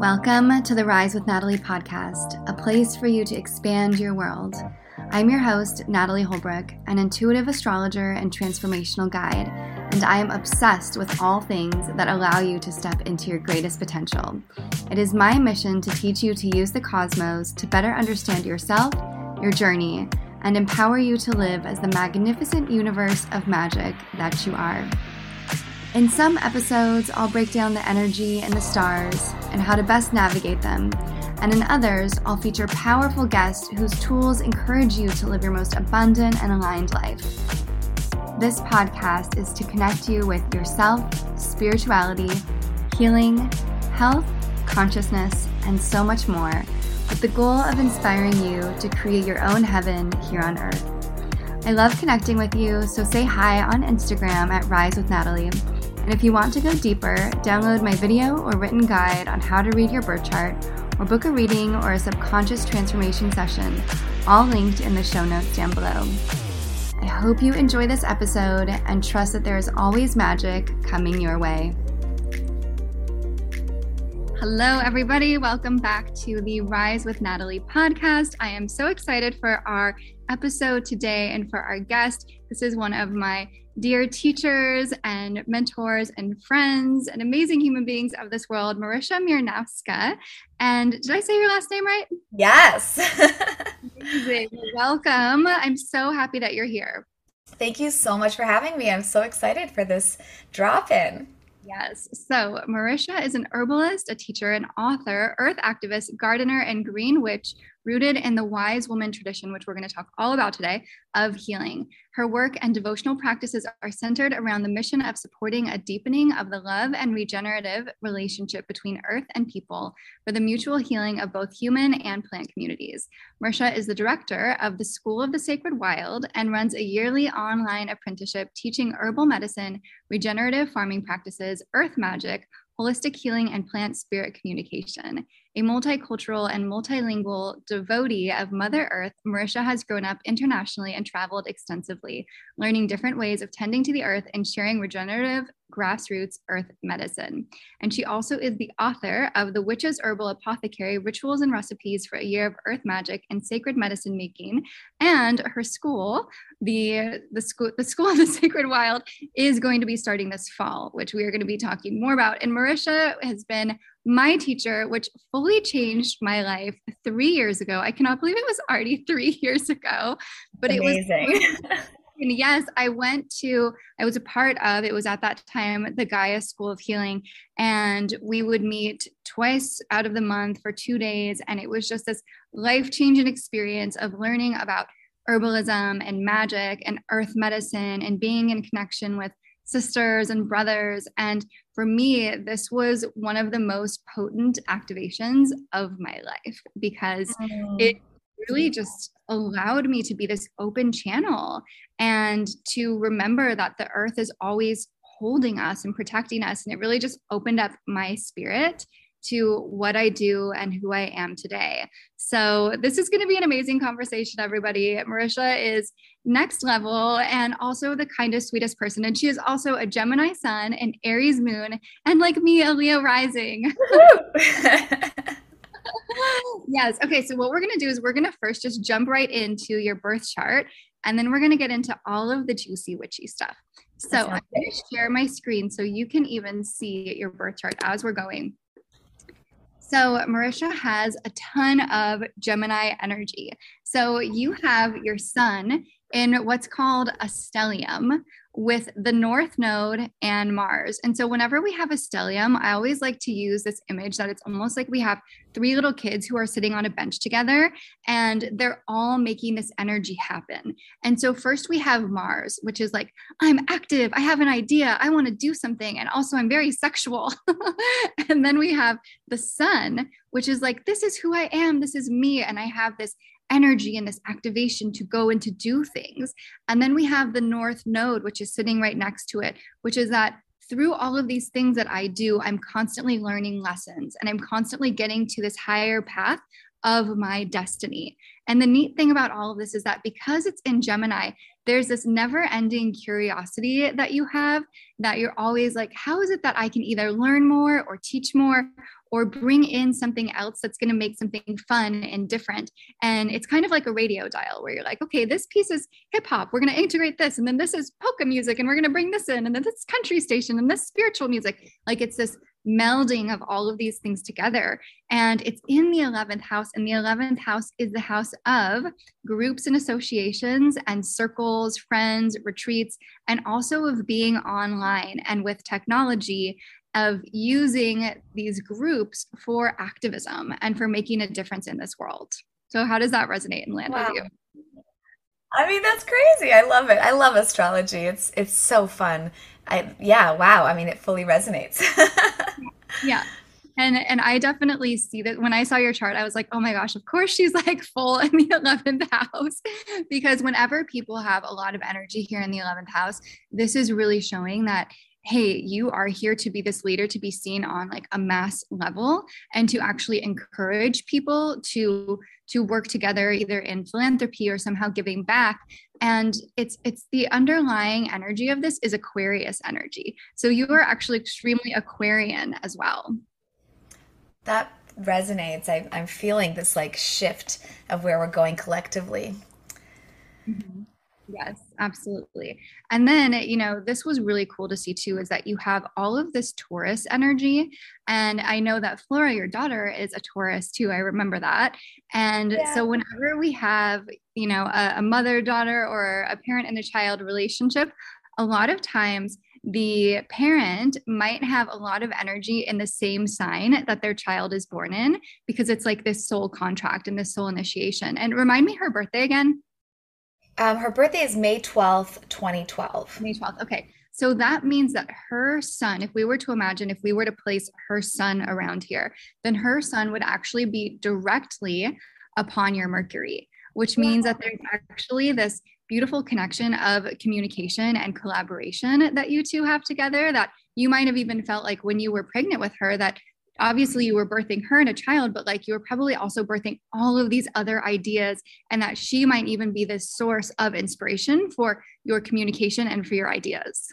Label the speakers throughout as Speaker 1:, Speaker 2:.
Speaker 1: Welcome to the Rise with Natalie podcast, a place for you to expand your world. I'm your host, Natalie Holbrook, an intuitive astrologer and transformational guide, and I am obsessed with all things that allow you to step into your greatest potential. It is my mission to teach you to use the cosmos to better understand yourself, your journey, and empower you to live as the magnificent universe of magic that you are. In some episodes, I'll break down the energy and the stars and how to best navigate them. And in others, I'll feature powerful guests whose tools encourage you to live your most abundant and aligned life. This podcast is to connect you with yourself, spirituality, healing, health, consciousness, and so much more, with the goal of inspiring you to create your own heaven here on earth. I love connecting with you, so say hi on Instagram at Rise with Natalie and if you want to go deeper, download my video or written guide on how to read your birth chart, or book a reading or a subconscious transformation session, all linked in the show notes down below. I hope you enjoy this episode and trust that there is always magic coming your way. Hello, everybody. Welcome back to the Rise with Natalie podcast. I am so excited for our episode today and for our guest. This is one of my dear teachers and mentors and friends and amazing human beings of this world, Marysia Miernowska. And did I say your last name right?
Speaker 2: Yes.
Speaker 1: Welcome. I'm so happy that you're here.
Speaker 2: Thank you so much for having me. I'm so excited for this drop in.
Speaker 1: Yes. So, Marysia is an herbalist, a teacher, an author, earth activist, gardener, and green witch rooted in the wise woman tradition, which we're going to talk all about today, of healing. Her work and devotional practices are centered around the mission of supporting a deepening of the love and regenerative relationship between earth and people for the mutual healing of both human and plant communities. Marysia is the director of the School of the Sacred Wild and runs a yearly online apprenticeship teaching herbal medicine, regenerative farming practices, earth magic, holistic healing, and plant spirit communication. A multicultural and multilingual devotee of Mother Earth, Marysia has grown up internationally and traveled extensively, learning different ways of tending to the earth and sharing regenerative grassroots earth medicine. And she also is the author of The Witch's Herbal Apothecary Rituals and Recipes for a Year of Earth Magic and Sacred Medicine Making. And her school, the, the, school, the School of the Sacred Wild, is going to be starting this fall, which we are going to be talking more about. And Marysia has been my teacher, which fully changed my life three years ago. I cannot believe it was already three years ago, but Amazing. it was. And yes, I went to, I was a part of, it was at that time, the Gaia School of Healing. And we would meet twice out of the month for two days. And it was just this life changing experience of learning about herbalism and magic and earth medicine and being in connection with sisters and brothers. And for me, this was one of the most potent activations of my life because mm. it really just allowed me to be this open channel and to remember that the earth is always holding us and protecting us. And it really just opened up my spirit to what I do and who I am today. So, this is going to be an amazing conversation, everybody. Marysia is next level and also the kindest, sweetest person. And she is also a Gemini sun, an Aries moon, and like me, a Leo rising. yes. Okay. So, what we're going to do is we're going to first just jump right into your birth chart, and then we're going to get into all of the juicy, witchy stuff. So, I'm going to share my screen so you can even see your birth chart as we're going. So, Marysia has a ton of Gemini energy. So, you have your sun in what's called a stellium, with the North Node and Mars. And so, whenever we have a stellium, I always like to use this image that it's almost like we have three little kids who are sitting on a bench together and they're all making this energy happen. And so, first we have Mars, which is like, I'm active, I have an idea, I want to do something. And also, I'm very sexual. and then we have the Sun, which is like, this is who I am, this is me. And I have this energy and this activation to go and to do things. And then we have the North Node, which is sitting right next to it, which is that through all of these things that I do, I'm constantly learning lessons and I'm constantly getting to this higher path of my destiny. And the neat thing about all of this is that because it's in Gemini, there's this never ending curiosity that you have that you're always like, how is it that I can either learn more or teach more or bring in something else that's going to make something fun and different. And it's kind of like a radio dial where you're like, okay, this piece is hip hop. We're going to integrate this. And then this is polka music and we're going to bring this in. And then this country station and this spiritual music. Like it's this melding of all of these things together. And it's in the 11th house. And the 11th house is the house of groups and associations and circles, friends, retreats, and also of being online and with technology of using these groups for activism and for making a difference in this world. So, how does that resonate and land wow. with you?
Speaker 2: I mean, that's crazy. I love it. I love astrology. It's it's so fun. I yeah, wow. I mean, it fully resonates.
Speaker 1: yeah. And and I definitely see that when I saw your chart, I was like, oh my gosh, of course she's like full in the 11th house. because whenever people have a lot of energy here in the 11th house, this is really showing that hey you are here to be this leader to be seen on like a mass level and to actually encourage people to to work together either in philanthropy or somehow giving back. And it's it's the underlying energy of this is aquarius energy. So you are actually extremely aquarian as well.
Speaker 2: That resonates. I, i'm feeling this like shift of where we're going collectively.
Speaker 1: Mm-hmm. Yes, absolutely. And then, you know, this was really cool to see too is that you have all of this Taurus energy. And I know that Flora, your daughter, is a Taurus too. I remember that. And yeah. so, whenever we have, you know, a, a mother daughter or a parent and a child relationship, a lot of times the parent might have a lot of energy in the same sign that their child is born in because it's like this soul contract and this soul initiation. And remind me her birthday again.
Speaker 2: Um, her birthday is May 12th, 2012.
Speaker 1: May 12th. Okay. So that means that her son, if we were to imagine, if we were to place her son around here, then her son would actually be directly upon your Mercury, which means that there's actually this beautiful connection of communication and collaboration that you two have together that you might have even felt like when you were pregnant with her that obviously you were birthing her and a child, but like you were probably also birthing all of these other ideas, and that she might even be the source of inspiration for your communication and for your ideas.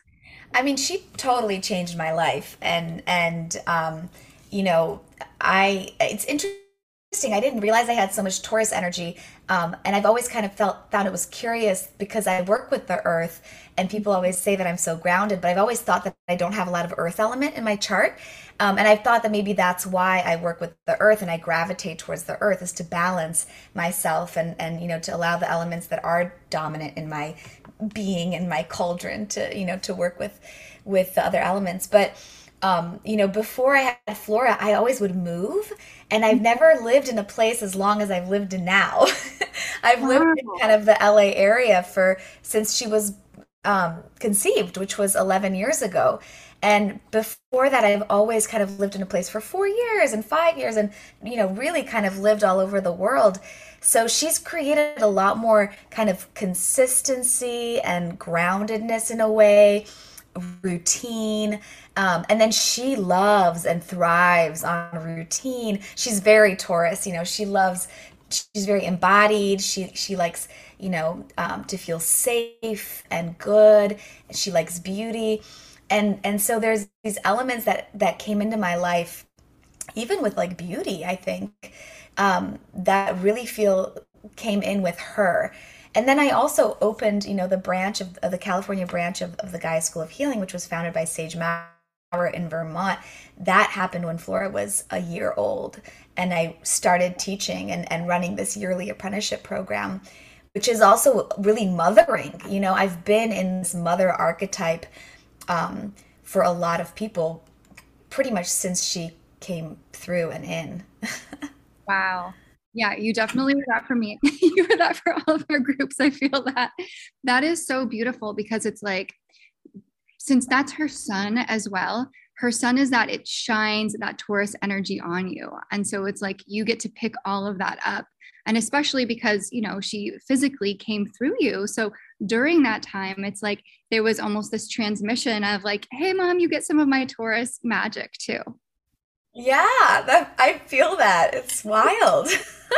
Speaker 2: I mean, she totally changed my life, and and um, you know, I it's interesting. I didn't realize I had so much Taurus energy, um, and I've always kind of felt found it was curious because I work with the Earth, and people always say that I'm so grounded, but I've always thought that I don't have a lot of Earth element in my chart. Um, and I've thought that maybe that's why I work with the earth and I gravitate towards the earth is to balance myself and, and, you know, to allow the elements that are dominant in my being and my cauldron to, you know, to work with, with the other elements. But, um, you know, before I had Flora, I always would move and I've never lived in a place as long as I've lived in now. I've wow. lived in kind of the LA area for, since she was um, conceived, which was 11 years ago. And before that, I've always kind of lived in a place for four years and five years and, you know, really kind of lived all over the world. So she's created a lot more kind of consistency and groundedness in a way, routine. Um, and then she loves and thrives on routine. She's very Taurus, you know, she loves, she's very embodied. She, she likes, you know, um, to feel safe and good. She likes beauty and and so there's these elements that that came into my life even with like beauty i think um, that really feel came in with her. And then i also opened you know the branch of, of the california branch of, of the gaia school of healing which was founded by sage maurer in vermont. That happened when flora was a year old and i started teaching and, and running this yearly apprenticeship program which is also really mothering. You know i've been in this mother archetype um, for a lot of people pretty much since she came through and in.
Speaker 1: wow. Yeah, you definitely were that for me. you were that for all of our groups. I feel that. That is so beautiful because it's like, since that's her son as well, her son is that it shines that Taurus energy on you. And so it's like you get to pick all of that up. And especially because, you know, she physically came through you. So during that time, it's like there was almost this transmission of like, hey, mom, you get some of my Taurus magic too.
Speaker 2: Yeah, that, I feel that. It's wild.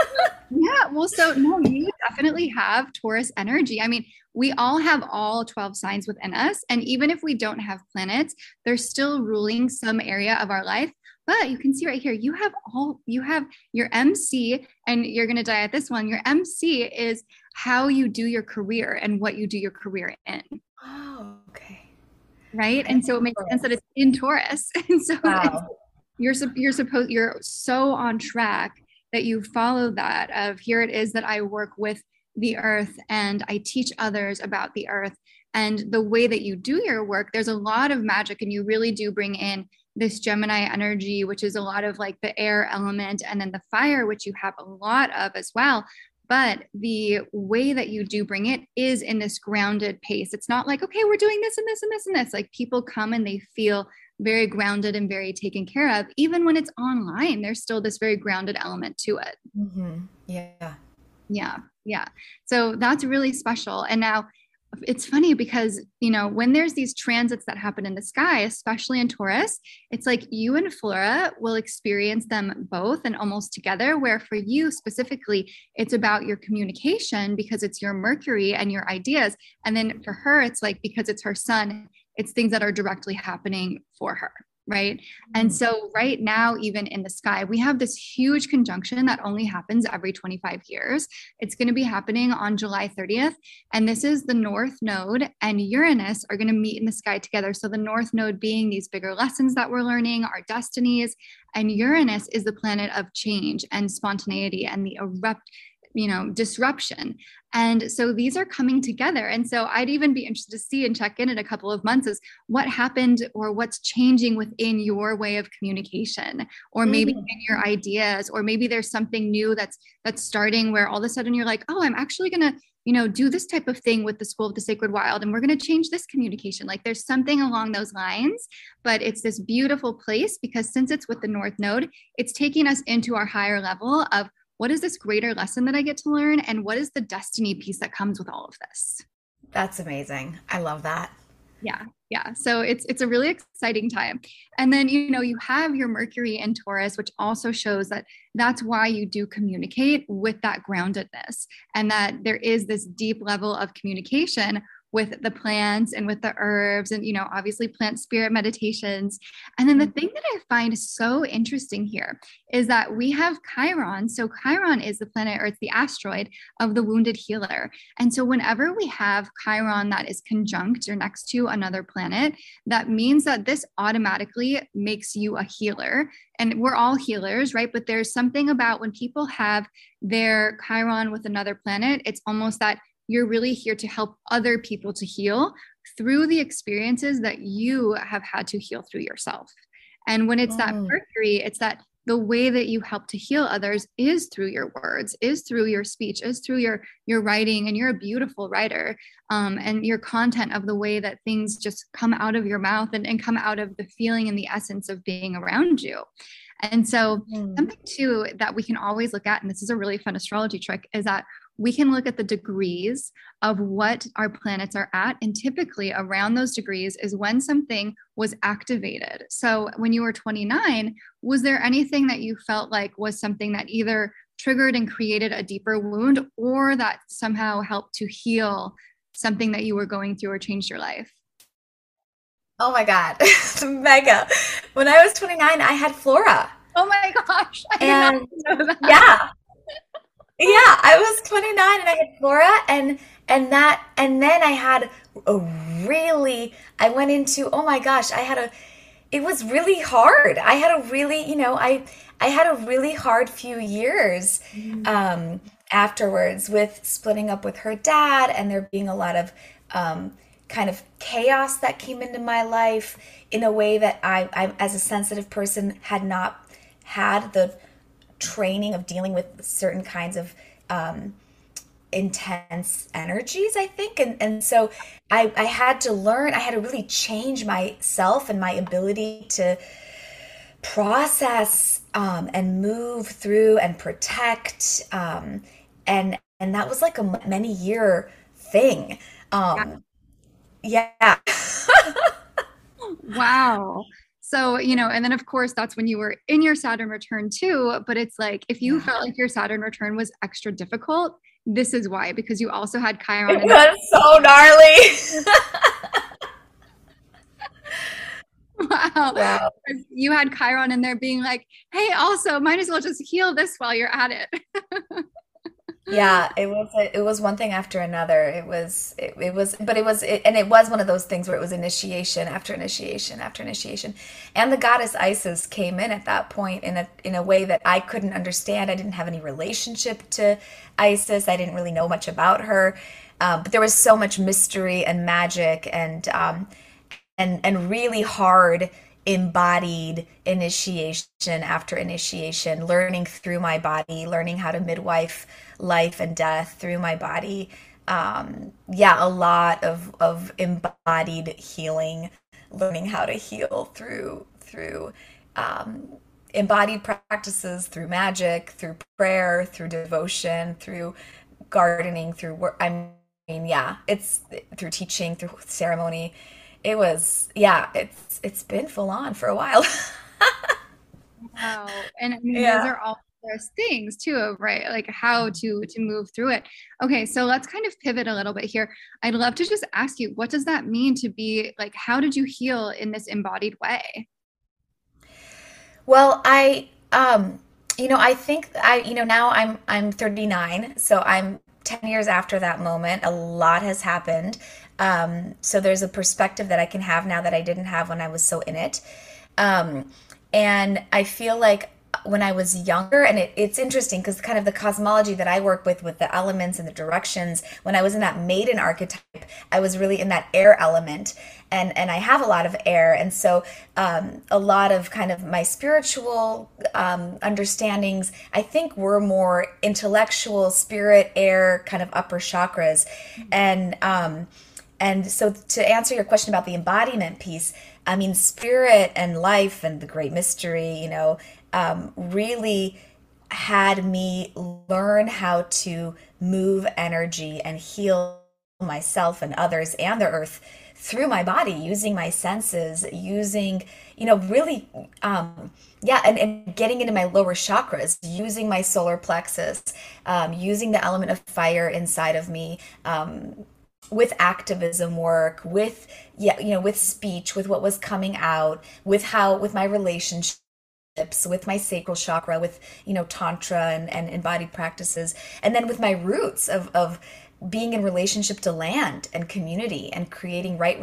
Speaker 1: yeah. Well, so no, you definitely have Taurus energy. I mean, we all have all 12 signs within us. And even if we don't have planets, they're still ruling some area of our life. But you can see right here, you have all, you have your MC, and you're going to die at this one. Your MC is how you do your career and what you do your career in.
Speaker 2: Oh, okay.
Speaker 1: Right. And so it makes sense that it's in Taurus. And so wow. you're, you're supposed, you're so on track that you follow that of here it is that I work with the earth and I teach others about the earth. And the way that you do your work, there's a lot of magic, and you really do bring in this Gemini energy, which is a lot of like the air element, and then the fire, which you have a lot of as well. But the way that you do bring it is in this grounded pace. It's not like, okay, we're doing this and this and this and this. Like people come and they feel very grounded and very taken care of. Even when it's online, there's still this very grounded element to it.
Speaker 2: Mm-hmm. Yeah.
Speaker 1: Yeah. Yeah. So that's really special. And now it's funny because you know when there's these transits that happen in the sky especially in taurus it's like you and flora will experience them both and almost together where for you specifically it's about your communication because it's your mercury and your ideas. And then for her it's like because it's her sun it's things that are directly happening for her right? And mm. so, right now, even in the sky, we have this huge conjunction that only happens every 25 years. It's going to be happening on July 30th. And this is the North Node and Uranus are going to meet in the sky together. So, the North Node being these bigger lessons that we're learning, our destinies, and Uranus is the planet of change and spontaneity and the erupt you know disruption. And so these are coming together. And so i'd even be interested to see and check in in a couple of months is what happened or what's changing within your way of communication or maybe mm-hmm. in your ideas or maybe there's something new that's that's starting where all of a sudden you're like oh i'm actually going to you know do this type of thing with the school of the sacred wild and we're going to change this communication. Like there's something along those lines but it's this beautiful place because since it's with the north node it's taking us into our higher level of what is this greater lesson that I get to learn? And what is the destiny piece that comes with all of this?
Speaker 2: That's amazing. I love that.
Speaker 1: Yeah. Yeah. So it's it's a really exciting time. And then you know, you have your Mercury in Taurus, which also shows that that's why you do communicate with that groundedness and that there is this deep level of communication with the plants and with the herbs and you know obviously plant spirit meditations. And then the mm-hmm. thing that i find so interesting here is that we have chiron. So chiron is the planet or it's the asteroid of the wounded healer. And so whenever we have chiron that is conjunct or next to another planet that means that this automatically makes you a healer. And we're all healers right? But there's something about when people have their chiron with another planet it's almost that you're really here to help other people to heal through the experiences that you have had to heal through yourself. And when it's that mm. Mercury, it's that the way that you help to heal others is through your words is through your speech is through your your writing and you're a beautiful writer um, and your content of the way that things just come out of your mouth and, and come out of the feeling and the essence of being around you and so mm. something too that we can always look at and this is a really fun astrology trick is that we can look at the degrees of what our planets are at. And typically, around those degrees is when something was activated. So, when you were 29, was there anything that you felt like was something that either triggered and created a deeper wound or that somehow helped to heal something that you were going through or changed your life?
Speaker 2: Oh my God, mega. When I was 29, I had flora.
Speaker 1: Oh my gosh.
Speaker 2: and yeah, yeah, I was 29 and I had Flora and and that and then I had a really I went into oh my gosh, I had a it was really hard. I had a really, you know, I I had a really hard few years mm-hmm. um afterwards with splitting up with her dad and there being a lot of um kind of chaos that came into my life in a way that I, I as a sensitive person had not had the training of dealing with certain kinds of um, intense energies i think. And and so i i had to learn i had to really change myself and my ability to process um, and move through and protect um, and and that was like a many year thing. Um yeah, yeah.
Speaker 1: wow so, you know, and then of course, that's when you were in your Saturn return too. But it's like if you yeah. felt like your Saturn return was extra difficult, this is why, because you also had Chiron.
Speaker 2: It was so gnarly.
Speaker 1: Wow. wow. You had Chiron in there being like, hey, also, might as well just heal this while you're at it.
Speaker 2: yeah it was it was one thing after another. It was it, it was but it was it, and it was one of those things where it was initiation after initiation after initiation. And the goddess isis came in at that point in a in a way that i couldn't understand. I didn't have any relationship to isis. I didn't really know much about her. Um, but there was so much mystery and magic and um, and and really hard embodied initiation after initiation learning through my body learning how to midwife life and death through my body. Um, yeah, a lot of of embodied healing, learning how to heal through through um, embodied practices, through magic, through prayer, through devotion, through gardening, through work. I mean, yeah, it's through teaching, through ceremony. It was, yeah, it's it's been full on for a while.
Speaker 1: wow, and I mean, yeah. those are all there's things too right? Like how to to move through it. Okay so let's kind of pivot a little bit here. I'd love to just ask you what does that mean to be like how did you heal in this embodied way?
Speaker 2: Well i um you know i think i you know now i'm i'm 39 so i'm 10 years after that moment. A lot has happened um so there's a perspective that i can have now that i didn't have when i was so in it. Um and i feel like when I was younger, and it, it's interesting because kind of the cosmology that I work with, with the elements and the directions, when I was in that maiden archetype, I was really in that air element, and and I have a lot of air, and so um, a lot of kind of my spiritual um, understandings, I think, were more intellectual, spirit, air, kind of upper chakras, and um, and so to answer your question about the embodiment piece. I mean, spirit and life and the great mystery, you know, um, really had me learn how to move energy and heal myself and others and the earth through my body using my senses using you know really um yeah and, and getting into my lower chakras using my solar plexus um, using the element of fire inside of me um, with activism work with yeah you know with speech with what was coming out with how with my relationships with my sacral chakra with you know tantra and, and embodied practices and then with my roots of of being in relationship to land and community and creating right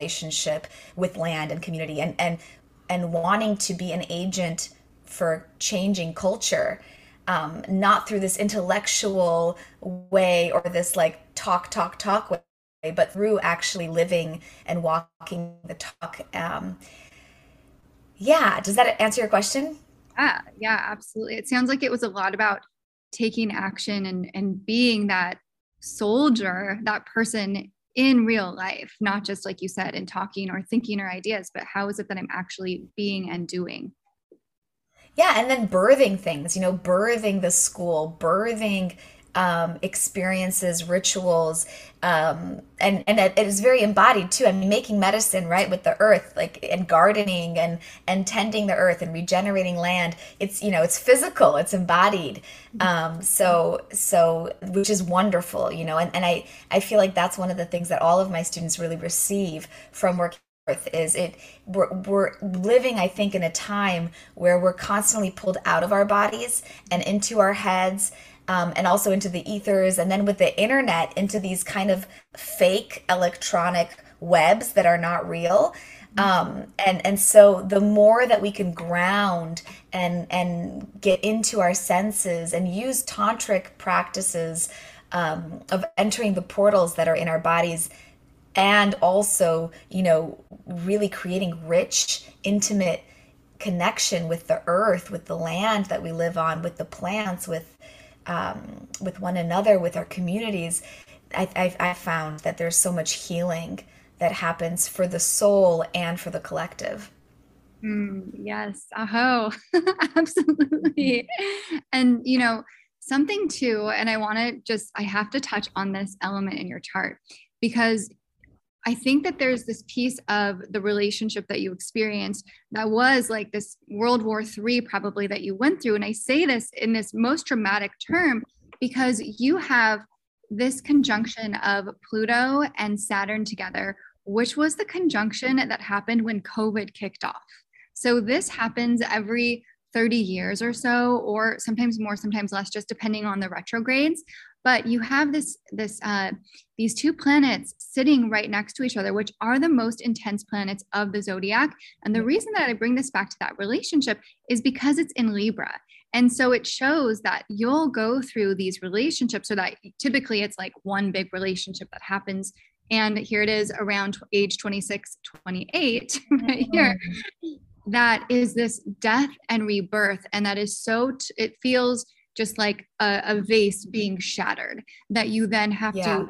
Speaker 2: relationship with land and community and and and wanting to be an agent for changing culture um, not through this intellectual way or this like talk talk talk way but through actually living and walking the talk um, yeah. Does that answer your question?
Speaker 1: Yeah, yeah, absolutely. It sounds like it was a lot about taking action and and being that soldier, that person in real life, not just like you said, in talking or thinking or ideas, but how is it that I'm actually being and doing?
Speaker 2: Yeah, and then birthing things, you know, birthing the school, birthing um, experiences, rituals, um, and and it is very embodied too. I mean, making medicine right with the earth, like and gardening and and tending the earth and regenerating land. It's you know it's physical, it's embodied. Um, so so which is wonderful, you know. And and I I feel like that's one of the things that all of my students really receive from working is it we're, we're living i think in a time where we're constantly pulled out of our bodies and into our heads um, and also into the ethers, and then with the internet into these kind of fake electronic webs that are not real. Um, and and so the more that we can ground and and get into our senses and use tantric practices um, of entering the portals that are in our bodies and also you know really creating rich intimate connection with the earth with the land that we live on with the plants with um, with one another, with our communities, I, I, I found that there's so much healing that happens for the soul and for the collective.
Speaker 1: Mm, yes, aho, absolutely. And, you know, something too, and I want to just, I have to touch on this element in your chart because I think that there's this piece of the relationship that you experienced that was like this World War III, probably that you went through. And I say this in this most dramatic term because you have this conjunction of Pluto and Saturn together which was the conjunction that happened when COVID kicked off. So this happens every 30 years or so, or sometimes more, sometimes less, just depending on the retrogrades. But you have this, this, uh, these two planets sitting right next to each other, which are the most intense planets of the zodiac. And the reason that I bring this back to that relationship is because it's in Libra. And so it shows that you'll go through these relationships, so that typically it's like one big relationship that happens and here it is around age 26 28 right here mm-hmm that is this death and rebirth and that is so t- it feels just like a, a, vase being shattered that you then have yeah. to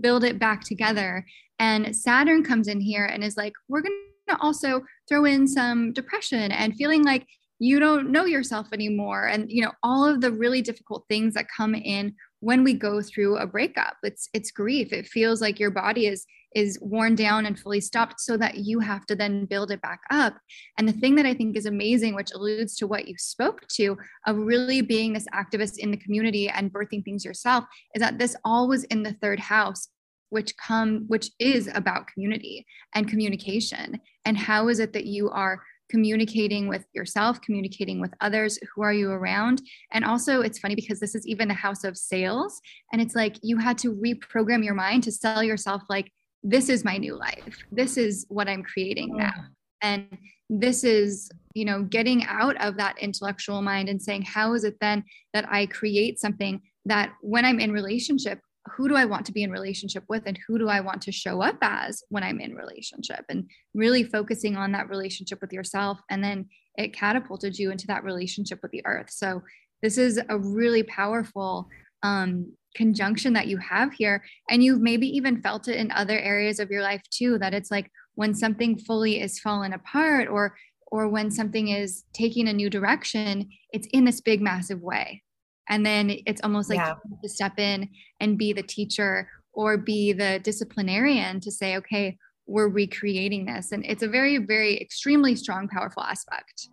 Speaker 1: build it back together. And saturn comes in here and is like we're going to also throw in some depression and feeling like you don't know yourself anymore. And you know all of the really difficult things that come in when we go through a breakup. It's it's grief. It feels like your body is is worn down and fully stopped so that you have to then build it back up and the thing that i think is amazing which alludes to what you spoke to of really being this activist in the community and birthing things yourself is that this all was in the third house which come which is about community and communication and how is it that you are communicating with yourself, communicating with others. Who are you around? And also, it's funny because this is even the house of sales. And it's like you had to reprogram your mind to sell yourself, like, this is my new life. This is what I'm creating mm. now. And this is, you know, getting out of that intellectual mind and saying, how is it then that I create something that when I'm in relationship who do I want to be in relationship with and who do I want to show up as when I'm in relationship and really focusing on that relationship with yourself and then it catapulted you into that relationship with the earth. So this is a really powerful um, conjunction that you have here. And you've maybe even felt it in other areas of your life too that it's like when something fully is fallen apart or or when something is taking a new direction it's in this big massive way. And then it's almost like yeah. to step in and be the teacher or be the disciplinarian to say okay we're recreating this. And it's a very very extremely strong powerful aspect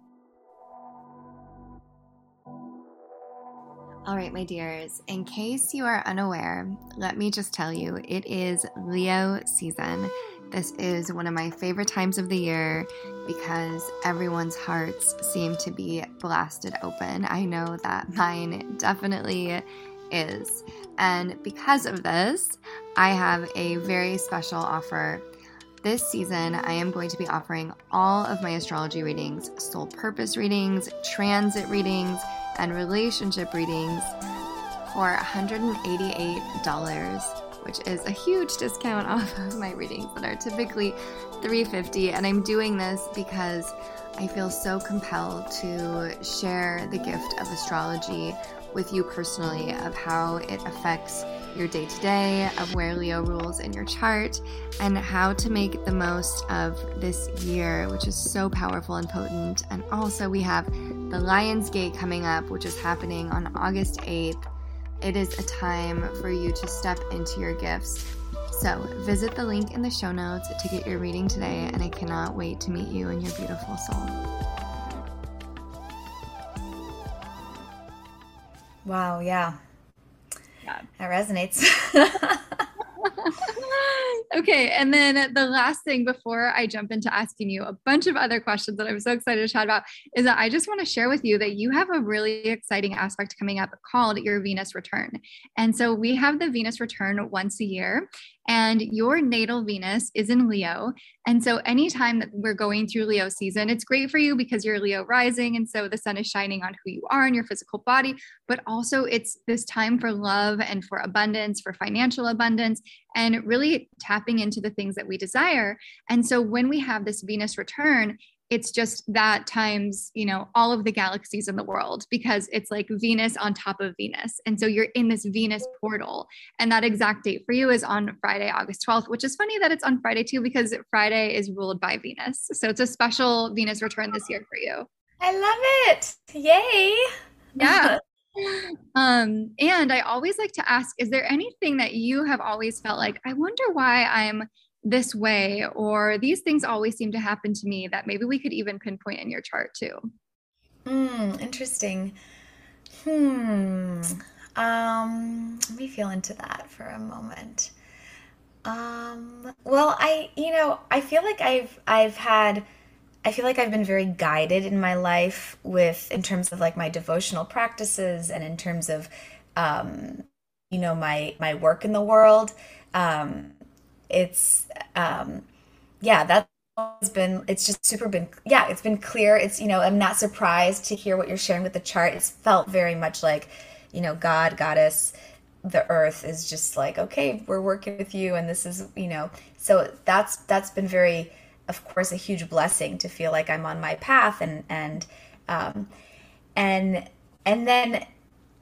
Speaker 1: All right, my dears, in case you are unaware, let me just tell you it is Leo season. This is one of my favorite times of the year because everyone's hearts seem to be blasted open. I know that mine definitely is. And because of this, I have a very special offer. This season, I am going to be offering all of my astrology readings, soul purpose readings, transit readings, and relationship readings for $188 which is a huge discount off of my readings that are typically 350. and I'm doing this because I feel so compelled to share the gift of astrology with you personally of how it affects your day to day, of where Leo rules in your chart, and how to make the most of this year, which is so powerful and potent. And also, we have the Lion's Gate coming up, which is happening on August 8th it is a time for you to step into your gifts. So, visit the link in the show notes to get your reading today, and I cannot wait to meet you and your beautiful soul.
Speaker 2: Wow, yeah. That resonates.
Speaker 1: okay. And then the last thing before I jump into asking you a bunch of other questions that I'm so excited to chat about is that I just want to share with you that you have a really exciting aspect coming up called your Venus return. And so we have the Venus return once a year and your natal Venus is in Leo. And so, anytime that we're going through Leo season, it's great for you because you're Leo rising. And so, the sun is shining on who you are in your physical body, but also it's this time for love and for abundance, for financial abundance, and really tapping into the things that we desire. And so, when we have this Venus return, it's just that times you know all of the galaxies in the world because it's like venus on top of venus. And so you're in this venus portal and that exact date for you is on friday august 12th which is funny that it's on friday too because friday is ruled by venus. So it's a special venus return this year for you.
Speaker 2: I love it. Yay.
Speaker 1: Yeah. Um and i always like to ask is there anything that you have always felt like i wonder why i'm this way or these things always seem to happen to me that maybe we could even pinpoint in your chart too
Speaker 2: Hmm. interesting hmm um let me feel into that for a moment Um, well, I, you know, I feel like I've I've had I feel like I've been very guided in my life with in terms of like my devotional practices and in terms of um, you know, my my work in the world. Um, it's um, yeah, that's been it's just super been yeah, it's been clear. It's you know, I'm not surprised to hear what you're sharing with the chart. It's felt very much like, you know, God, goddess, the earth is just like okay we're working with you and this is you know so that's that's been very of course a huge blessing to feel like i'm on my path and and um and and then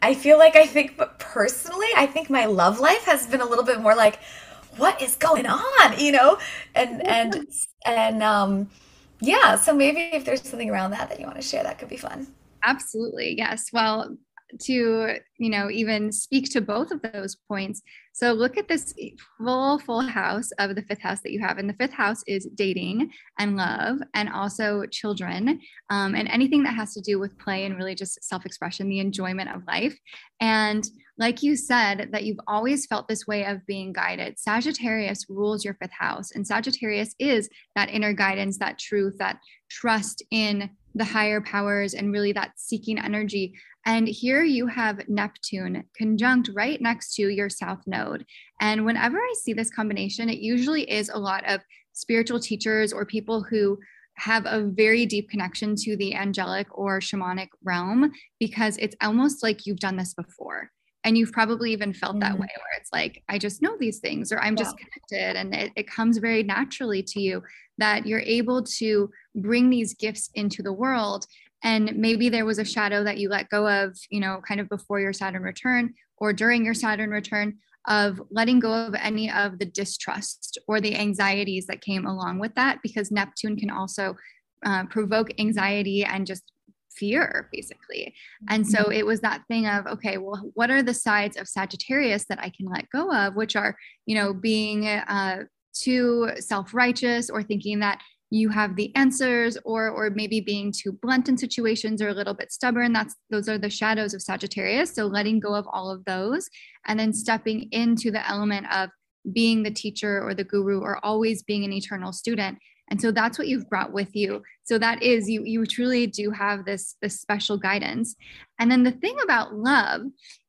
Speaker 2: i feel like i think but personally i think my love life has been a little bit more like what is going on you know? And and and um yeah so maybe if there's something around that that you want to share that could be fun.
Speaker 1: Absolutely yes. Well to you know even speak to both of those points so look at this full full house of the fifth house that you have and the fifth house is dating and love and also children um, and anything that has to do with play and really just self-expression the enjoyment of life. And like you said that you've always felt this way of being guided sagittarius rules your fifth house and sagittarius is that inner guidance that truth that trust in the higher powers and really that seeking energy and here you have Neptune conjunct right next to your south node. And whenever I see this combination, it usually is a lot of spiritual teachers or people who have a very deep connection to the angelic or shamanic realm because it's almost like you've done this before. And you've probably even felt that mm. way where it's like, I just know these things or I'm yeah. just connected. And it, it comes very naturally to you that you're able to bring these gifts into the world and maybe there was a shadow that you let go of you know kind of before your saturn return or during your saturn return of letting go of any of the distrust or the anxieties that came along with that because neptune can also uh, provoke anxiety and just fear basically. And so mm-hmm. it was that thing of okay well what are the sides of sagittarius that i can let go of which are you know being uh, too self-righteous or thinking that you have the answers or or maybe being too blunt in situations or a little bit stubborn. That's those are the shadows of sagittarius. So letting go of all of those and then stepping into the element of being the teacher or the guru or always being an eternal student and so that's what you've brought with you. So that is you you truly do have this this special guidance. And then the thing about love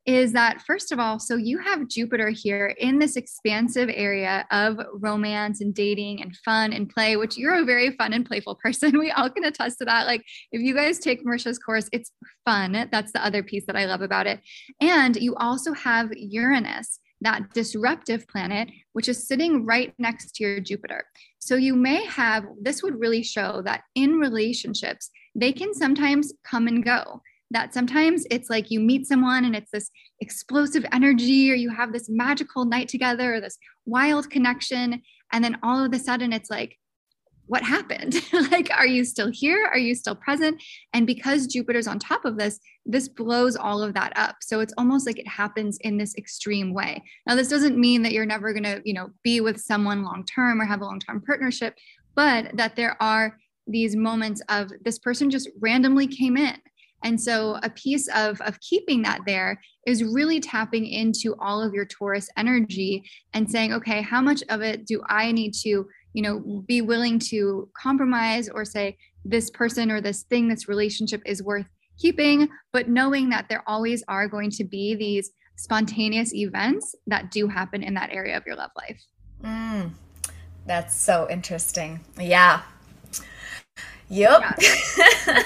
Speaker 1: is that first of all so you have jupiter here in this expansive area of romance and dating and fun and play which you're a very fun and playful person. We all can attest to that. Like if you guys take marysia's course it's fun. That's the other piece that i love about it. And you also have uranus that disruptive planet, which is sitting right next to your Jupiter. So you may have, this would really show that in relationships, they can sometimes come and go. That sometimes it's like you meet someone and it's this explosive energy, or you have this magical night together, or this wild connection. And then all of a sudden it's like, what happened? like, are you still here? Are you still present? And because Jupiter's on top of this, this blows all of that up. So it's almost like it happens in this extreme way. Now, this doesn't mean that you're never going to, you know, be with someone long term or have a long term partnership, but that there are these moments of this person just randomly came in. And so a piece of, of keeping that there is really tapping into all of your Taurus energy and saying, okay, how much of it do I need to you know be willing to compromise or say this person or this thing this relationship is worth keeping but knowing that there always are going to be these spontaneous events that do happen in that area of your love life.
Speaker 2: Mm, that's so interesting. Yeah. Yep yeah.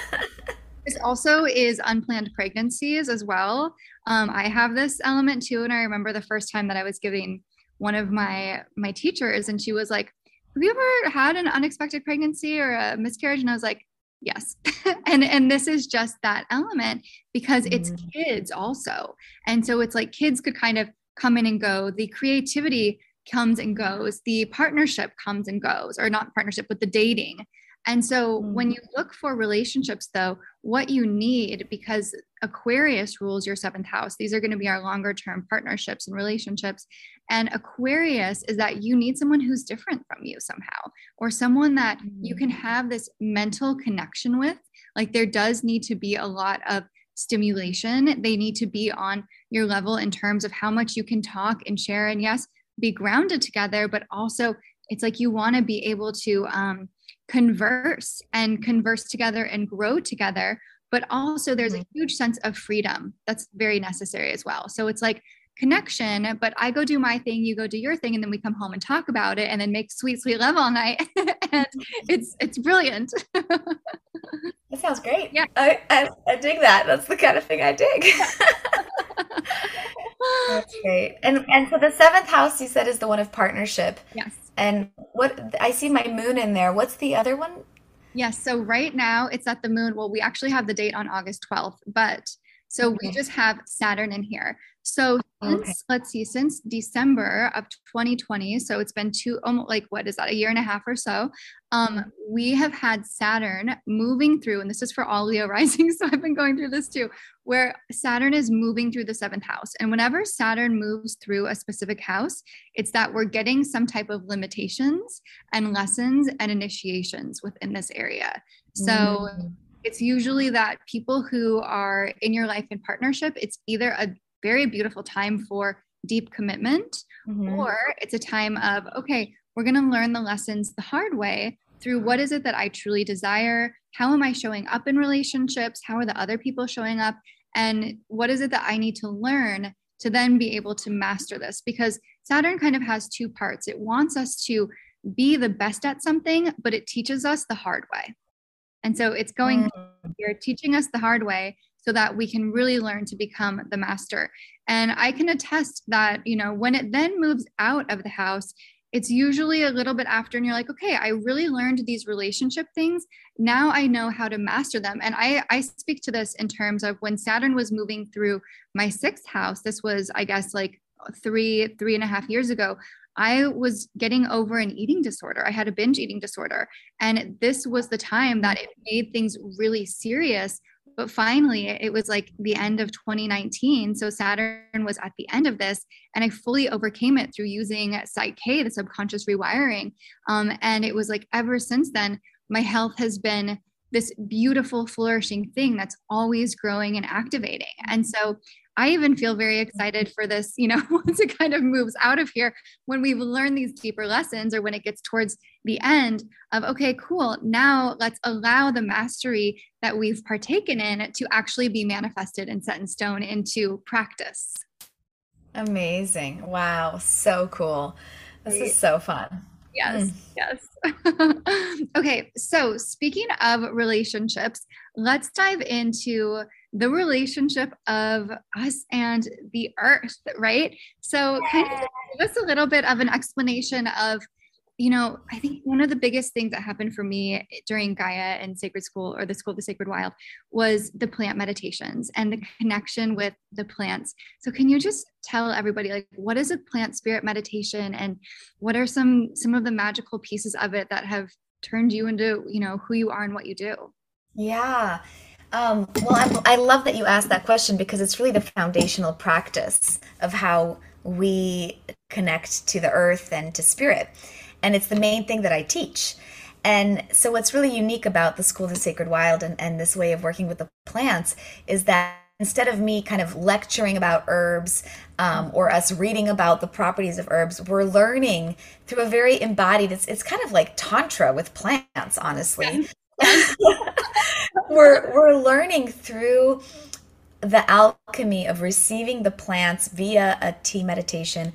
Speaker 1: this also is unplanned pregnancies as well. Um, i have this element too and i remember the first time that i was giving one of my my teachers and she was like have you ever had an unexpected pregnancy or a miscarriage? And I was like, yes. and and this is just that element because it's mm. kids also. And so it's like kids could kind of come in and go. The creativity comes and goes. The partnership comes and goes, or not partnership, but the dating. And so mm-hmm. when you look for relationships, though, what you need, because Aquarius rules your seventh house, these are going to be our longer term partnerships and relationships. And Aquarius is that you need someone who's different from you somehow, or someone that you can mm. have this mental connection with. Like there does need to be a lot of stimulation. They need to be on your level in terms of how much you can talk and share. And yes, be grounded together, but also it's like you want to be able to um, converse and converse together and grow together. But also, there's a mm-hmm. huge sense of freedom that's very necessary as well. So it's like connection, but I go do my thing, you go do your thing, and then we come home and talk about it and then make sweet, sweet love all night. and mm-hmm. it's it's brilliant.
Speaker 2: that sounds great.
Speaker 1: Yeah.
Speaker 2: I, I, I dig that. That's the kind of thing I dig. That's great. And and so the seventh house you said is the one of partnership.
Speaker 1: Yes.
Speaker 2: And what I see my moon in there. What's the other one?
Speaker 1: Yes. So right now it's at the moon. Well, we actually have the date on August 12th, but so we mm-hmm. just have Saturn in here. So since, okay. let's see, since December of 2020, so it's been two, almost like what is that, a year and a half or so. Um, we have had Saturn moving through, and this is for all Leo rising. So I've been going through this too, where Saturn is moving through the seventh house. And whenever Saturn moves through a specific house, it's that we're getting some type of limitations and lessons and initiations within this area. So mm-hmm it's usually that people who are in your life in partnership, it's either a very beautiful time for deep commitment mm-hmm. or it's a time of, okay, we're going to learn the lessons the hard way through what is it that I truly desire? How am I showing up in relationships? How are the other people showing up? And what is it that I need to learn to then be able to master this? Because Saturn kind of has two parts. It wants us to be the best at something, but it teaches us the hard way. And so it's going mm. here, teaching us the hard way so that we can really learn to become the master. And I can attest that, you know, when it then moves out of the house, it's usually a little bit after, and you're like, okay, I really learned these relationship things. Now I know how to master them. And I, I speak to this in terms of when Saturn was moving through my sixth house, this was, I guess, like three, three and a half years ago. I was getting over an eating disorder. I had a binge eating disorder. And this was the time that it made things really serious. But finally, it was like the end of 2019. So Saturn was at the end of this, and I fully overcame it through using Psych-K, the subconscious rewiring. Um, and it was like ever since then, my health has been this beautiful, flourishing thing that's always growing and activating. And so I even feel very excited for this, you know, once it kind of moves out of here, when we've learned these deeper lessons or when it gets towards the end of, okay, cool, now let's allow the mastery that we've partaken in to actually be manifested and set in stone into practice.
Speaker 2: Amazing. Wow. So cool. This is so fun.
Speaker 1: Yes, mm. yes. okay, so speaking of relationships, let's dive into the relationship of us and the earth, right? So, kind of give us a little bit of an explanation of, you know, I think one of the biggest things that happened for me during Gaia and Sacred School or the School of the Sacred Wild was the plant meditations and the connection with the plants. So, can you just tell everybody like what is a plant spirit meditation and what are some some of the magical pieces of it that have turned you into, you know, who you are and what you do?
Speaker 2: Yeah. Um, well, I'm, I love that you asked that question because it's really the foundational practice of how we connect to the earth and to spirit. And it's the main thing that I teach. And so, what's really unique about the School of the Sacred Wild and, and this way of working with the plants is that instead of me kind of lecturing about herbs um, or us reading about the properties of herbs, we're learning through a very embodied, it's, it's kind of like Tantra with plants, honestly. we're we're learning through the alchemy of receiving the plants via a tea meditation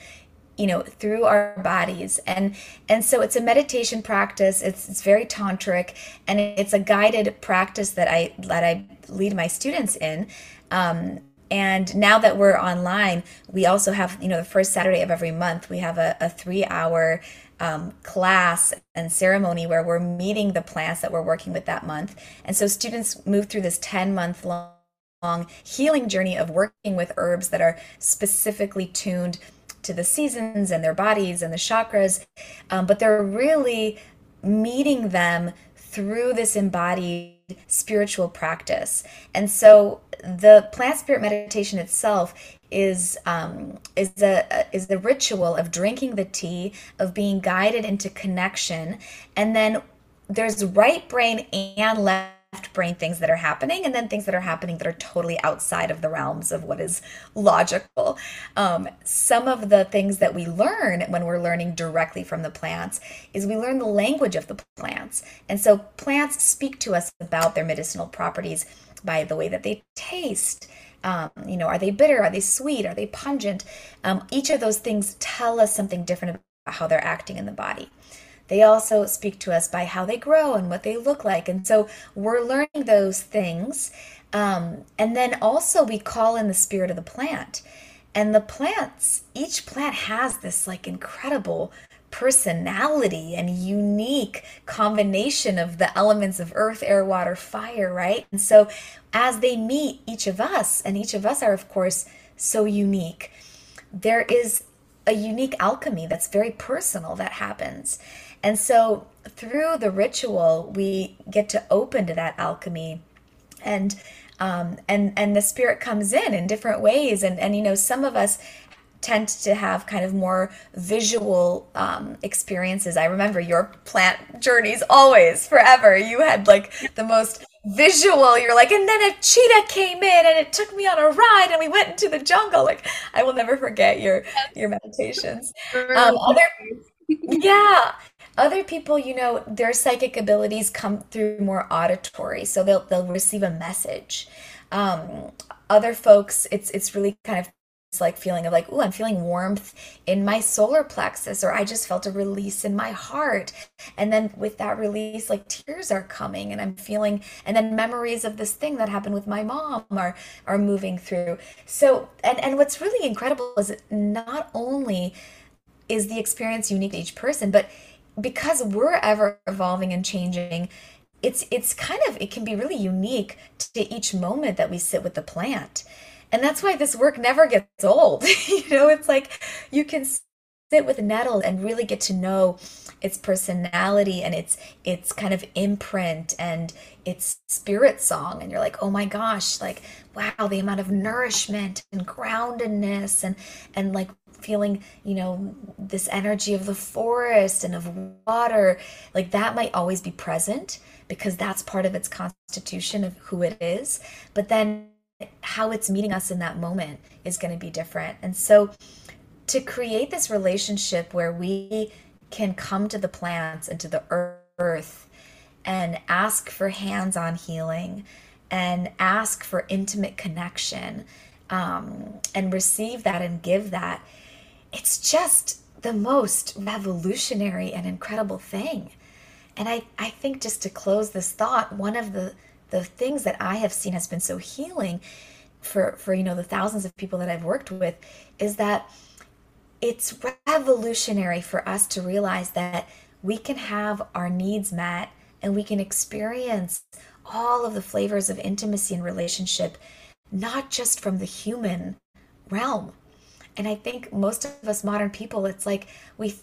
Speaker 2: you know through our bodies. And and so it's a meditation practice. It's it's very tantric and it's a guided practice that i that i lead my students in. Um, and now that we're online we also have you know the first saturday of every month we have a, a three hour um, class and ceremony where we're meeting the plants that we're working with that month. And so students move through this 10 month long healing journey of working with herbs that are specifically tuned to the seasons and their bodies and the chakras, um, but they're really meeting them through this embodied spiritual practice. And so the plant spirit meditation itself is um, is a is the ritual of drinking the tea, of being guided into connection, and then there's right brain and left brain things that are happening and then things that are happening that are totally outside of the realms of what is logical. Um, some of the things that we learn when we're learning directly from the plants is we learn the language of the plants. And so plants speak to us about their medicinal properties by the way that they taste. Um, you know, are they bitter? Are they sweet? Are they pungent? Um, each of those things tell us something different about how they're acting in the body. They also speak to us by how they grow and what they look like. And so we're learning those things. Um, and then also we call in the spirit of the plant. And the plants, each plant has this like incredible personality and unique combination of the elements of earth, air, water, fire, right? And so as they meet each of us, and each of us are, of course, so unique, there is a unique alchemy that's very personal that happens. And so through the ritual, we get to open to that alchemy and um, and and the spirit comes in in different ways and and you know some of us tend to have kind of more visual um, experiences. I remember your plant journeys always forever. You had like the most visual. You're like and then a cheetah came in and it took me on a ride and we went into the jungle. Like i will never forget your your meditations. Um, other yeah. Other people, you know, their psychic abilities come through more auditory, so they'll they'll receive a message. Um, other folks, it's it's really kind of like feeling of like, oh, I'm feeling warmth in my solar plexus, or I just felt a release in my heart. And then with that release, like tears are coming and I'm feeling, and then memories of this thing that happened with my mom are are moving through. So and and what's really incredible is not only is the experience unique to each person, but because we're ever evolving and changing it's it's kind of it can be really unique to each moment that we sit with the plant and that's why this work never gets old. You know it's like you can sit with nettle and really get to know its personality and its its kind of imprint and its spirit song. And you're like oh my gosh like wow the amount of nourishment and groundedness and and like feeling you know this energy of the forest and of water. Like that might always be present because that's part of its constitution of who it is. But then how it's meeting us in that moment is going to be different and so to create this relationship where we can come to the plants and to the earth and ask for hands on healing and ask for intimate connection um, and receive that and give that. It's just the most revolutionary and incredible thing. And I, I think just to close this thought, one of the, the things that I have seen has been so healing for, for you know the thousands of people that I've worked with is that it's revolutionary for us to realize that we can have our needs met and we can experience all of the flavors of intimacy and relationship, not just from the human realm. And I think most of us modern people, it's like we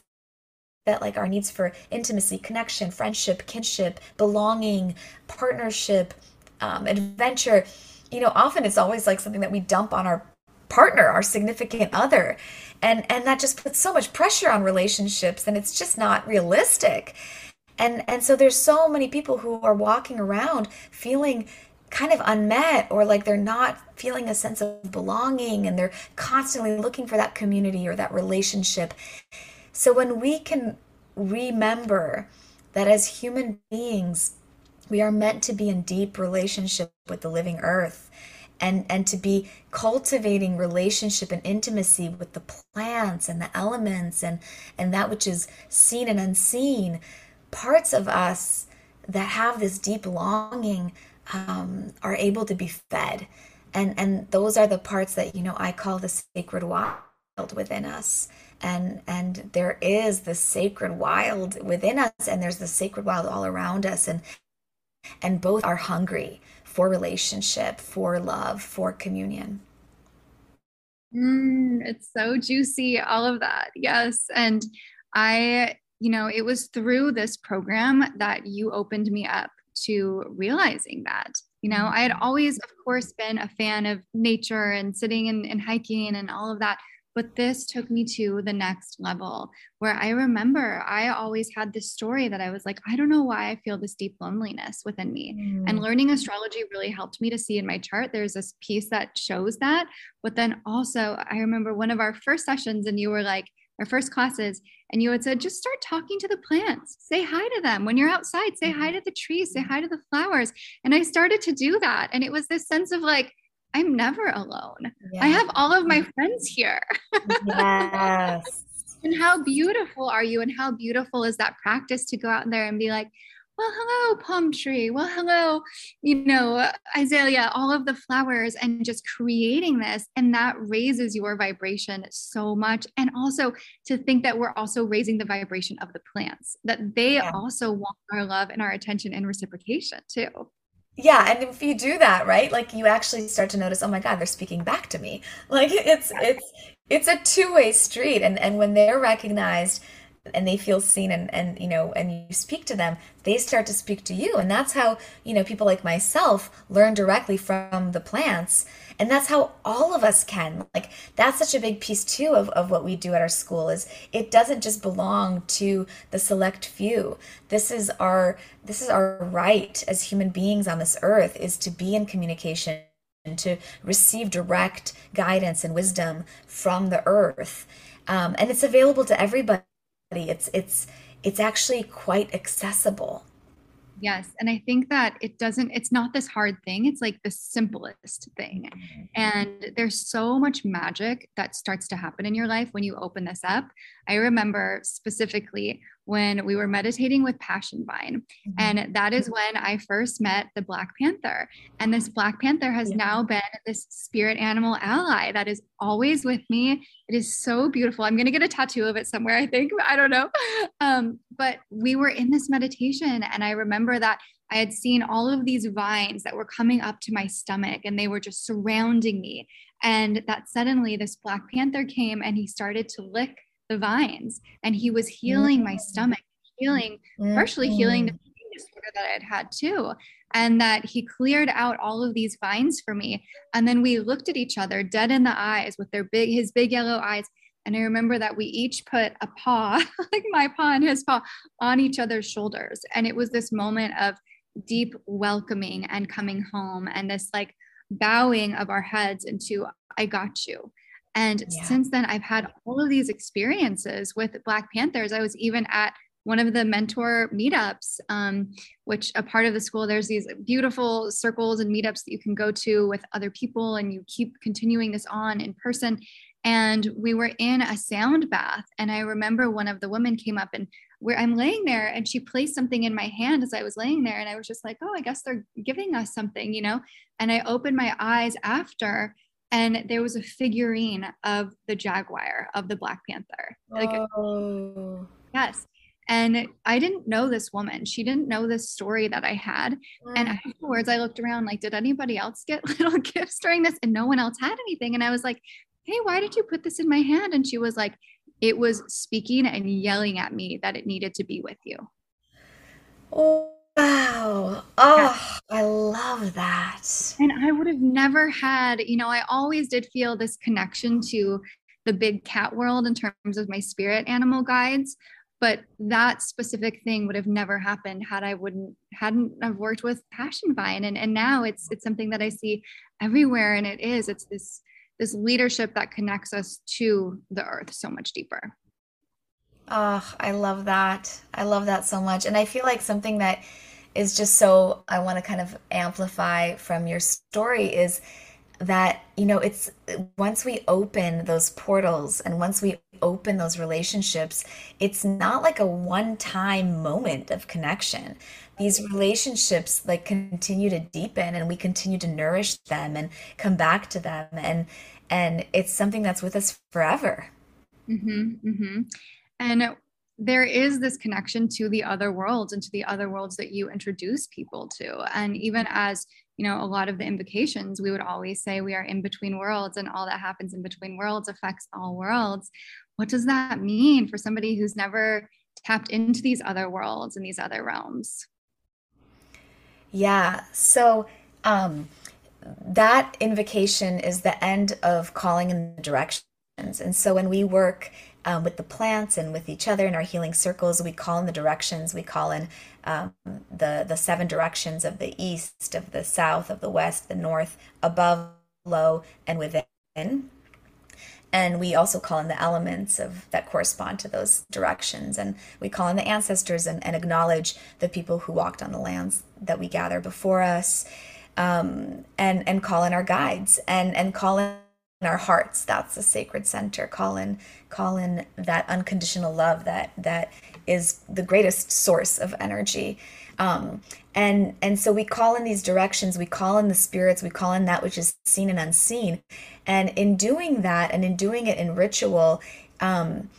Speaker 2: that like our needs for intimacy, connection, friendship, kinship, belonging, partnership, um, adventure, you know, often it's always like something that we dump on our partner, our significant other. And and that just puts so much pressure on relationships and it's just not realistic. And and so there's so many people who are walking around feeling kind of unmet or like they're not feeling a sense of belonging and they're constantly looking for that community or that relationship so when we can remember that as human beings we are meant to be in deep relationship with the living earth and and to be cultivating relationship and intimacy with the plants and the elements and and that which is seen and unseen. Parts of us that have this deep longing um, are able to be fed. And and those are the parts that you know i call the sacred wild within us and and there is the sacred wild within us and there's the sacred wild all around us and and both are hungry for relationship, for love, for communion.
Speaker 1: Mm, it's so juicy, all of that. Yes. And I, you know, it was through this program that you opened me up to realizing that. You know, I had mm-hmm. always, of course, been a fan of nature and sitting and, and hiking and all of that. But this took me to the next level where I remember I always had this story that I was like, I don't know why I feel this deep loneliness within me. Mm. And learning astrology really helped me to see in my chart, there's this piece that shows that. But then also, I remember one of our first sessions, and you were like, our first classes, and you had said, just start talking to the plants, say hi to them. When you're outside, say hi mm-hmm. to the trees, say hi to the flowers. And I started to do that. And it was this sense of like, I'm never alone. Yeah. I have all of my mm. friends here. Yes. and how beautiful are you? And how beautiful is that practice to go out there and be like, well, hello, palm tree. Well, hello, you know, azalea, all of the flowers, and just creating this. And that raises your vibration so much. And also to think that we're also raising the vibration of the plants, that they yeah. also want our love and our attention and reciprocation too.
Speaker 2: Yeah, and if you do that, right, like you actually start to notice, oh my God, they're speaking back to me. Like it's it's it's a two-way street. And and when they're recognized and they feel seen and, and you know and you speak to them they start to speak to you. And that's how you know people like myself learn directly from the plants. And that's how all of us can. Like that's such a big piece too of, of what we do at our school is it doesn't just belong to the select few. This is our this is our right as human beings on this earth is to be in communication and to receive direct guidance and wisdom from the earth. Um, and it's available to everybody it's it's it's actually quite accessible
Speaker 1: Yes. And I think that it doesn't, it's not this hard thing. It's like the simplest thing. Mm-hmm. And there's so much magic that starts to happen in your life when you open this up. I remember specifically when we were meditating with Passion Vine. Mm-hmm. And that is when I first met the Black Panther. And this Black Panther has yeah. now been this spirit animal ally that is always with me. It is so beautiful. I'm going to get a tattoo of it somewhere, I think. I don't know. Um, but we were in this meditation, and I remember that I had seen all of these vines that were coming up to my stomach and they were just surrounding me. And that suddenly this Black Panther came and he started to lick the vines and he was healing my mm. stomach healing partially healing the mm-hmm. disorder that i had had too and that he cleared out all of these vines for me and then we looked at each other dead in the eyes with their big his big yellow eyes and i remember that we each put a paw like my paw and his paw on each other's shoulders and it was this moment of deep welcoming and coming home and this like bowing of our heads into i got you and yeah. since then, I've had all of these experiences with Black Panthers. I was even at one of the mentor meetups, um, which a part of the school, there's these beautiful circles and meetups that you can go to with other people, and you keep continuing this on in person. And we were in a sound bath, and I remember one of the women came up and where I'm laying there, and she placed something in my hand as I was laying there, and I was just like, "Oh, I guess they're giving us something," you know. And I opened my eyes after, and there was a figurine of the jaguar of the black panther. Like oh. yes. And i didn't know this woman. She didn't know this story that i had. Mm. and afterwards i looked around like did anybody else get little gifts during this? And no one else had anything. And i was like hey why did you put this in my hand? And she was like it was speaking and yelling at me that it needed to be with you.
Speaker 2: Oh Wow. Oh, I love that.
Speaker 1: And I would have never had, you know, I always did feel this connection to the big cat world in terms of my spirit animal guides, but that specific thing would have never happened had I wouldn't hadn't have worked with Passion Vine. And and now it's it's something that I see everywhere and it is it's this this leadership that connects us to the earth so much deeper.
Speaker 2: Oh, I love that. I love that so much. And I feel like something that is just so I want to kind of amplify from your story is that, you know, it's once we open those portals and once we open those relationships, it's not like a one time moment of connection. These relationships like continue to deepen and we continue to nourish them and come back to them. And, and it's something that's with us forever.
Speaker 1: Mm-hmm, mm-hmm. And there is this connection to the other worlds and to the other worlds that you introduce people to. And even as you know, a lot of the invocations, we would always say we are in between worlds, and all that happens in between worlds affects all worlds. What does that mean for somebody who's never tapped into these other worlds and these other realms?
Speaker 2: Yeah. So, um, that invocation is the end of calling in the direction And so when we work um, with the plants and with each other in our healing circles, we call in the directions, we call in um, the, the seven directions of the east, of the south, of the west, the north, above, below, and within. And we also call in the elements of that correspond to those directions. And we call in the ancestors and, and acknowledge the people who walked on the lands that we gather before us um, and and call in our guides and and call in our hearts. That's the sacred center call in call in that unconditional love that that is the greatest source of energy. Um, and and so we call in these directions we call in the spirits we call in that which is seen and unseen. And in doing that and in doing it in ritual um,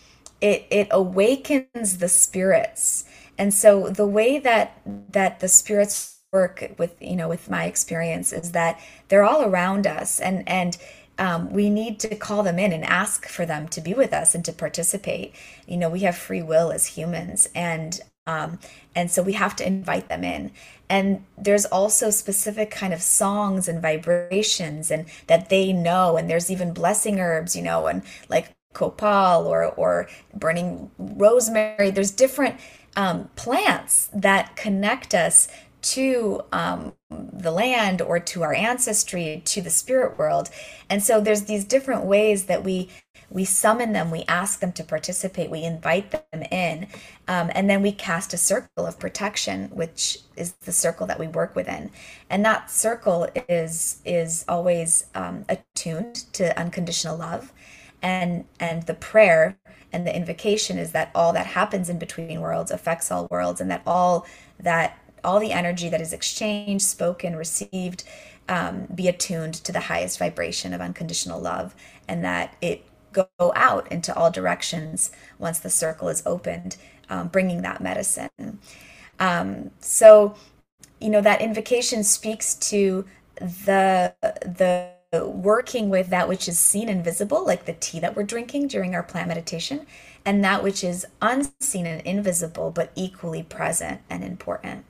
Speaker 2: it it awakens the spirits. And so the way that that the spirits work with you know with my experience is that they're all around us. And and um, we need to call them in and ask for them to be with us and to participate. You know we have free will as humans and um, and so we have to invite them in. And there's also specific kind of songs and vibrations and that they know and there's even blessing herbs you know and like copal or or burning rosemary. There's different um, plants that connect us to um, the land or to our ancestry to the spirit world and so there's these different ways that we we summon them, we ask them to participate, we invite them in, um, and then we cast a circle of protection, which is the circle that we work within. And that circle is is always um, attuned to unconditional love, and and the prayer and the invocation is that all that happens in between worlds affects all worlds, and that all that all the energy that is exchanged, spoken, received, um, be attuned to the highest vibration of unconditional love, and that it go out into all directions once the circle is opened, um, bringing that medicine. Um, so, you know, that invocation speaks to the the working with that which is seen and visible, like the tea that we're drinking during our plant meditation, and that which is unseen and invisible, but equally present and important.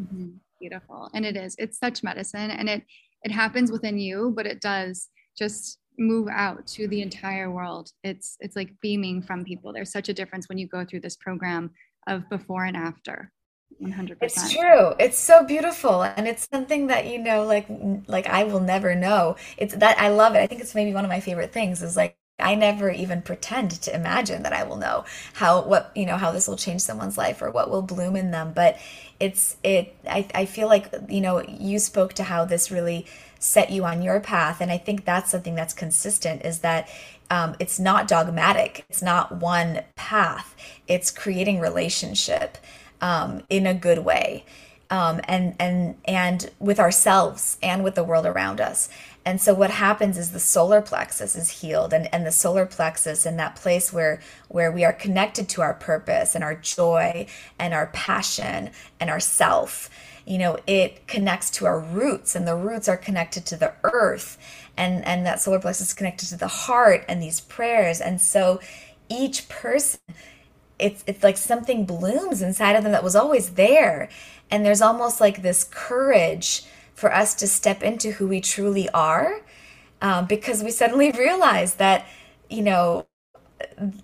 Speaker 1: Mm-hmm. Beautiful, and it is. It's such medicine, and it it happens within you, but it does just move out to the entire world. It's it's like beaming from people. There's such a difference when you go through this program of before and after. 100%
Speaker 2: it's true. It's so beautiful and it's something that you know like like i will never know. It's that i love it. I think it's maybe one of my favorite things is like I never even pretend to imagine that I will know how what you know how this will change someone's life or what will bloom in them. But it's it I, I feel like you know you spoke to how this really set you on your path. And I think that's something that's consistent is that um, it's not dogmatic, it's not one path, it's creating relationship um, in a good way. Um, and and and with ourselves and with the world around us. And so what happens is the solar plexus is healed and, and the solar plexus in that place where where we are connected to our purpose and our joy and our passion and our self you know it connects to our roots and the roots are connected to the earth and and that solar plexus is connected to the heart and these prayers. And so each person it's it's like something blooms inside of them that was always there. And there's almost like this courage for us to step into who we truly are um, because we suddenly realize that you know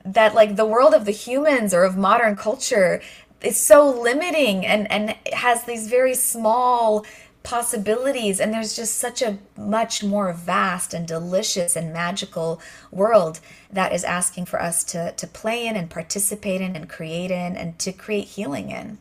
Speaker 2: that like the world of the humans or of modern culture is so limiting and and has these very small possibilities and there's just such a much more vast and delicious and magical world that is asking for us to to play in and participate in and create in and to create healing in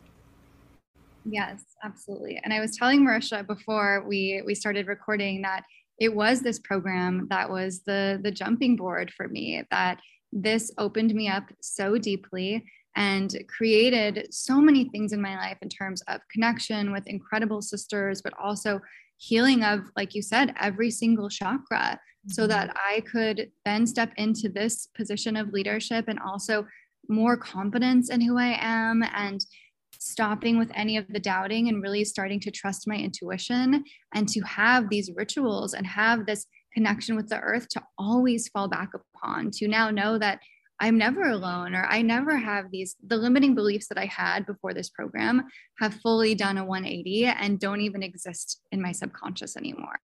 Speaker 1: yes absolutely and i was telling Marysia before we we started recording that it was this program that was the the jumping board for me that this opened me up so deeply and created so many things in my life in terms of connection with incredible sisters, but also healing of, like you said, every single chakra mm-hmm. so that I could then step into this position of leadership and also more confidence in who I am and stopping with any of the doubting and really starting to trust my intuition and to have these rituals and have this connection with the earth to always fall back upon to now know that I'm never alone, or I never have these, the limiting beliefs that I had before this program have fully done a 180 and don't even exist in my subconscious anymore.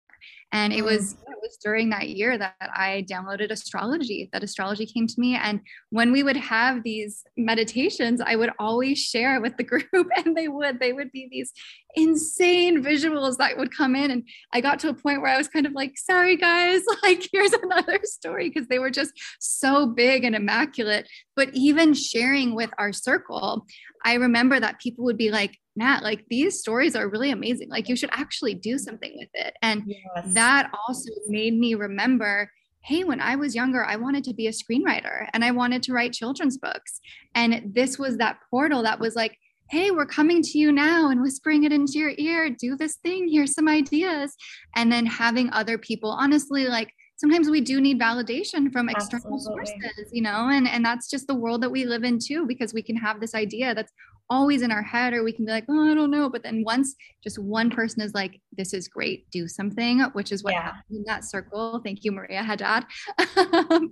Speaker 1: And it was mm. it was during that year that I downloaded astrology, that astrology came to me. And when we would have these meditations, I would always share with the group, and they would, they would be these insane visuals that would come in. And I got to a point where I was kind of like, sorry, guys, like, here's another story because they were just so big and immaculate. But even sharing with our circle, I remember that people would be like, Nat, like these stories are really amazing. Like you should actually do something with it. And yes. That also made me remember hey, when I was younger, I wanted to be a screenwriter and I wanted to write children's books. And this was that portal that was like, hey, we're coming to you now and whispering it into your ear. Do this thing. Here's some ideas. And then having other people, honestly, like sometimes we do need validation from external Absolutely. sources you know and and that's just the world that we live in too because we can have this idea that's always in our head or we can be like oh i don't know but then once just one person is like this is great do something which is what yeah. happened in that circle. Thank you maria haddad um,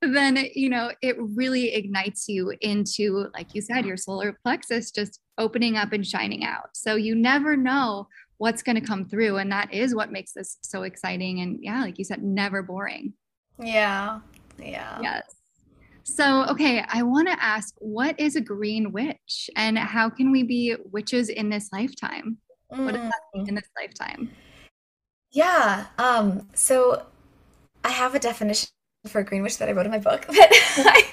Speaker 1: then you know it really ignites you into like you said your solar plexus just opening up and shining out. So you never know what's going to come through and that is what makes this so exciting and yeah like you said never boring.
Speaker 2: Yeah yeah.
Speaker 1: Yes so okay i want to ask what is a green witch and how can we be witches in this lifetime mm. what does that mean in this lifetime
Speaker 2: yeah um so i have a definition for green witch that I wrote in my book. That,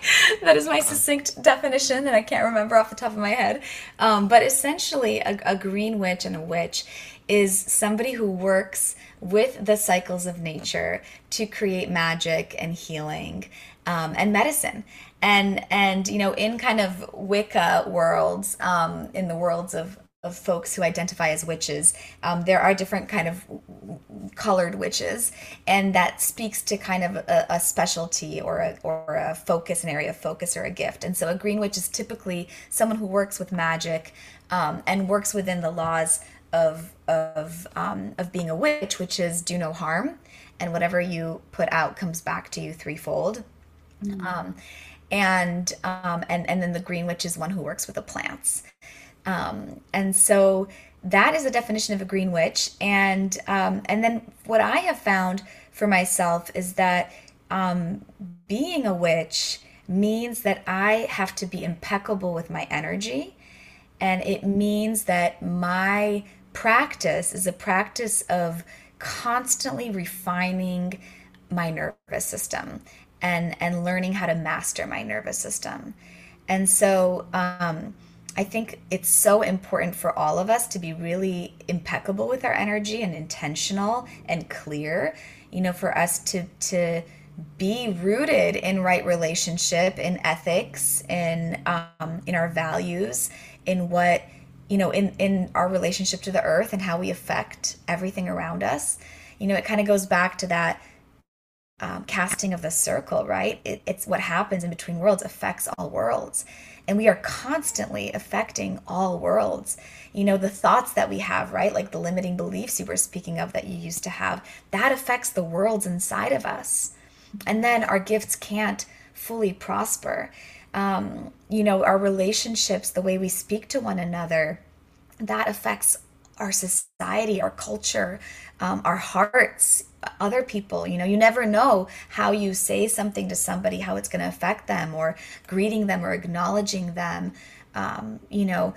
Speaker 2: that is my succinct definition that I can't remember off the top of my head. Um, but essentially, a, a green witch and a witch is somebody who works with the cycles of nature to create magic and healing um, and medicine. And and you know in kind of wicca worlds um, in the worlds of of folks who identify as witches um, there are different kind of colored witches. And that speaks to kind of a, a, specialty or a, or a focus an area of focus or a gift. And so a green witch is typically someone who works with magic um, and works within the laws of of um, of being a witch, which is do no harm, and whatever you put out comes back to you threefold. Mm-hmm. Um, and um, and and then the green witch is one who works with the plants. Um, and so that is a definition of a green witch. And um, and then what I have found for myself is that um, being a witch means that I have to be impeccable with my energy. And it means that my practice is a practice of constantly refining my nervous system and and learning how to master my nervous system. And so um, i think it's so important for all of us to be really impeccable with our energy and intentional and clear you know for us to to be rooted in right relationship in ethics in um, in our values in what you know in in our relationship to the earth and how we affect everything around us. You know it kind of goes back to that um, casting of the circle right? It, it's what happens in between worlds affects all worlds. And we are constantly affecting all worlds. You know the thoughts that we have right? Like the limiting beliefs you were speaking of that you used to have that affects the worlds inside of us. And then our gifts can't fully prosper. Um, you know, our relationships, the way we speak to one another, that affects our society, our culture, um, our hearts, other people. You know, you never know how you say something to somebody, how it's going to affect them, or greeting them, or acknowledging them. Um, you know,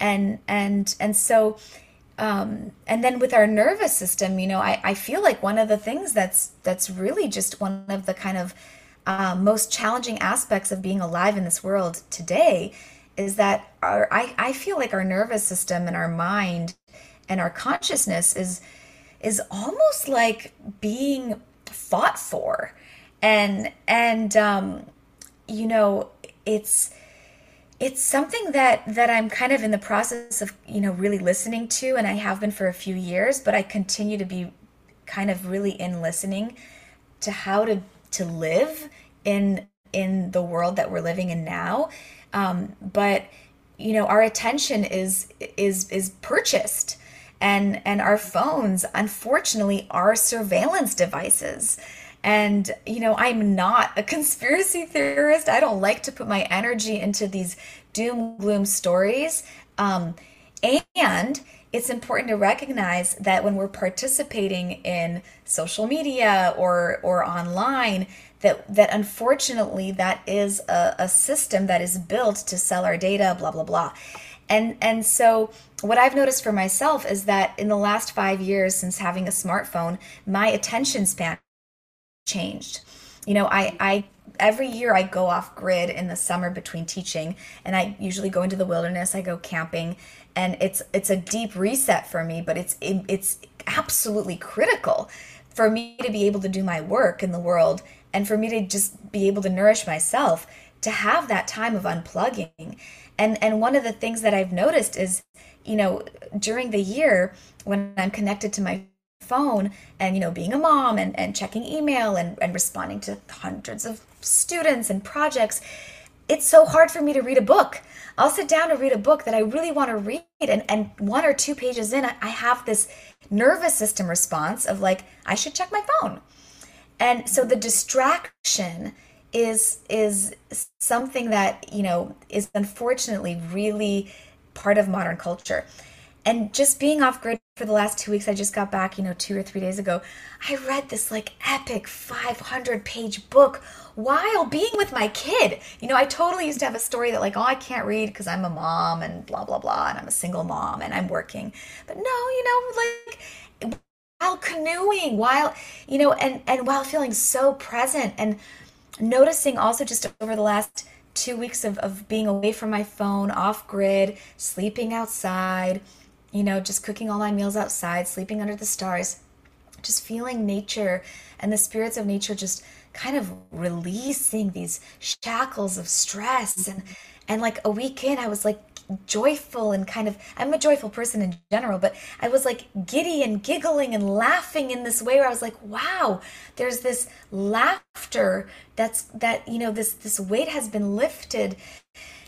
Speaker 2: and and and so. Um, and then with our nervous system, you know, I, I feel like one of the things that's that's really just one of the kind of uh, most challenging aspects of being alive in this world today is that our I, I feel like our nervous system and our mind and our consciousness is is almost like being fought for. And and um you know it's it's something that that I'm kind of in the process of you know really listening to and I have been for a few years but I continue to be kind of really in listening to how to to live in in the world that we're living in now. Um, but you know our attention is is is purchased and and our phones unfortunately are surveillance devices. And you know i'm not a conspiracy theorist. I don't like to put my energy into these doom gloom stories. Um, and it's important to recognize that when we're participating in social media or or online that that unfortunately that is a, a system that is built to sell our data blah blah blah and and so what i've noticed for myself is that in the last five years since having a smartphone my attention span changed. You know i i every year i go off grid in the summer between teaching and i usually go into the wilderness i go camping and it's it's a deep reset for me but it's it, it's absolutely critical for me to be able to do my work in the world and for me to just be able to nourish myself to have that time of unplugging and and one of the things that i've noticed is you know during the year when i'm connected to my phone and you know being a mom and, and checking email and, and responding to hundreds of students and projects it's so hard for me to read a book I'll sit down to read a book that I really want to read, and, and one or two pages in, I have this nervous system response of like, I should check my phone. And so the distraction is is something that, you know, is unfortunately really part of modern culture. And just being off grid for the last two weeks i just got back you know two or three days ago i read this like epic 500 page book while being with my kid. You know i totally used to have a story that like oh i can't read because i'm a mom and blah blah blah and i'm a single mom and i'm working. But no you know like while canoeing while you know and and while feeling so present and noticing also just over the last two weeks of, of being away from my phone off grid sleeping outside you know, just cooking all my meals outside, sleeping under the stars, just feeling nature and the spirits of nature just kind of releasing these shackles of stress. And and like a week in I was like joyful and kind of I'm a joyful person in general, but I was like giddy and giggling and laughing in this way where I was like, wow, there's this laughter that's that, you know, this this weight has been lifted.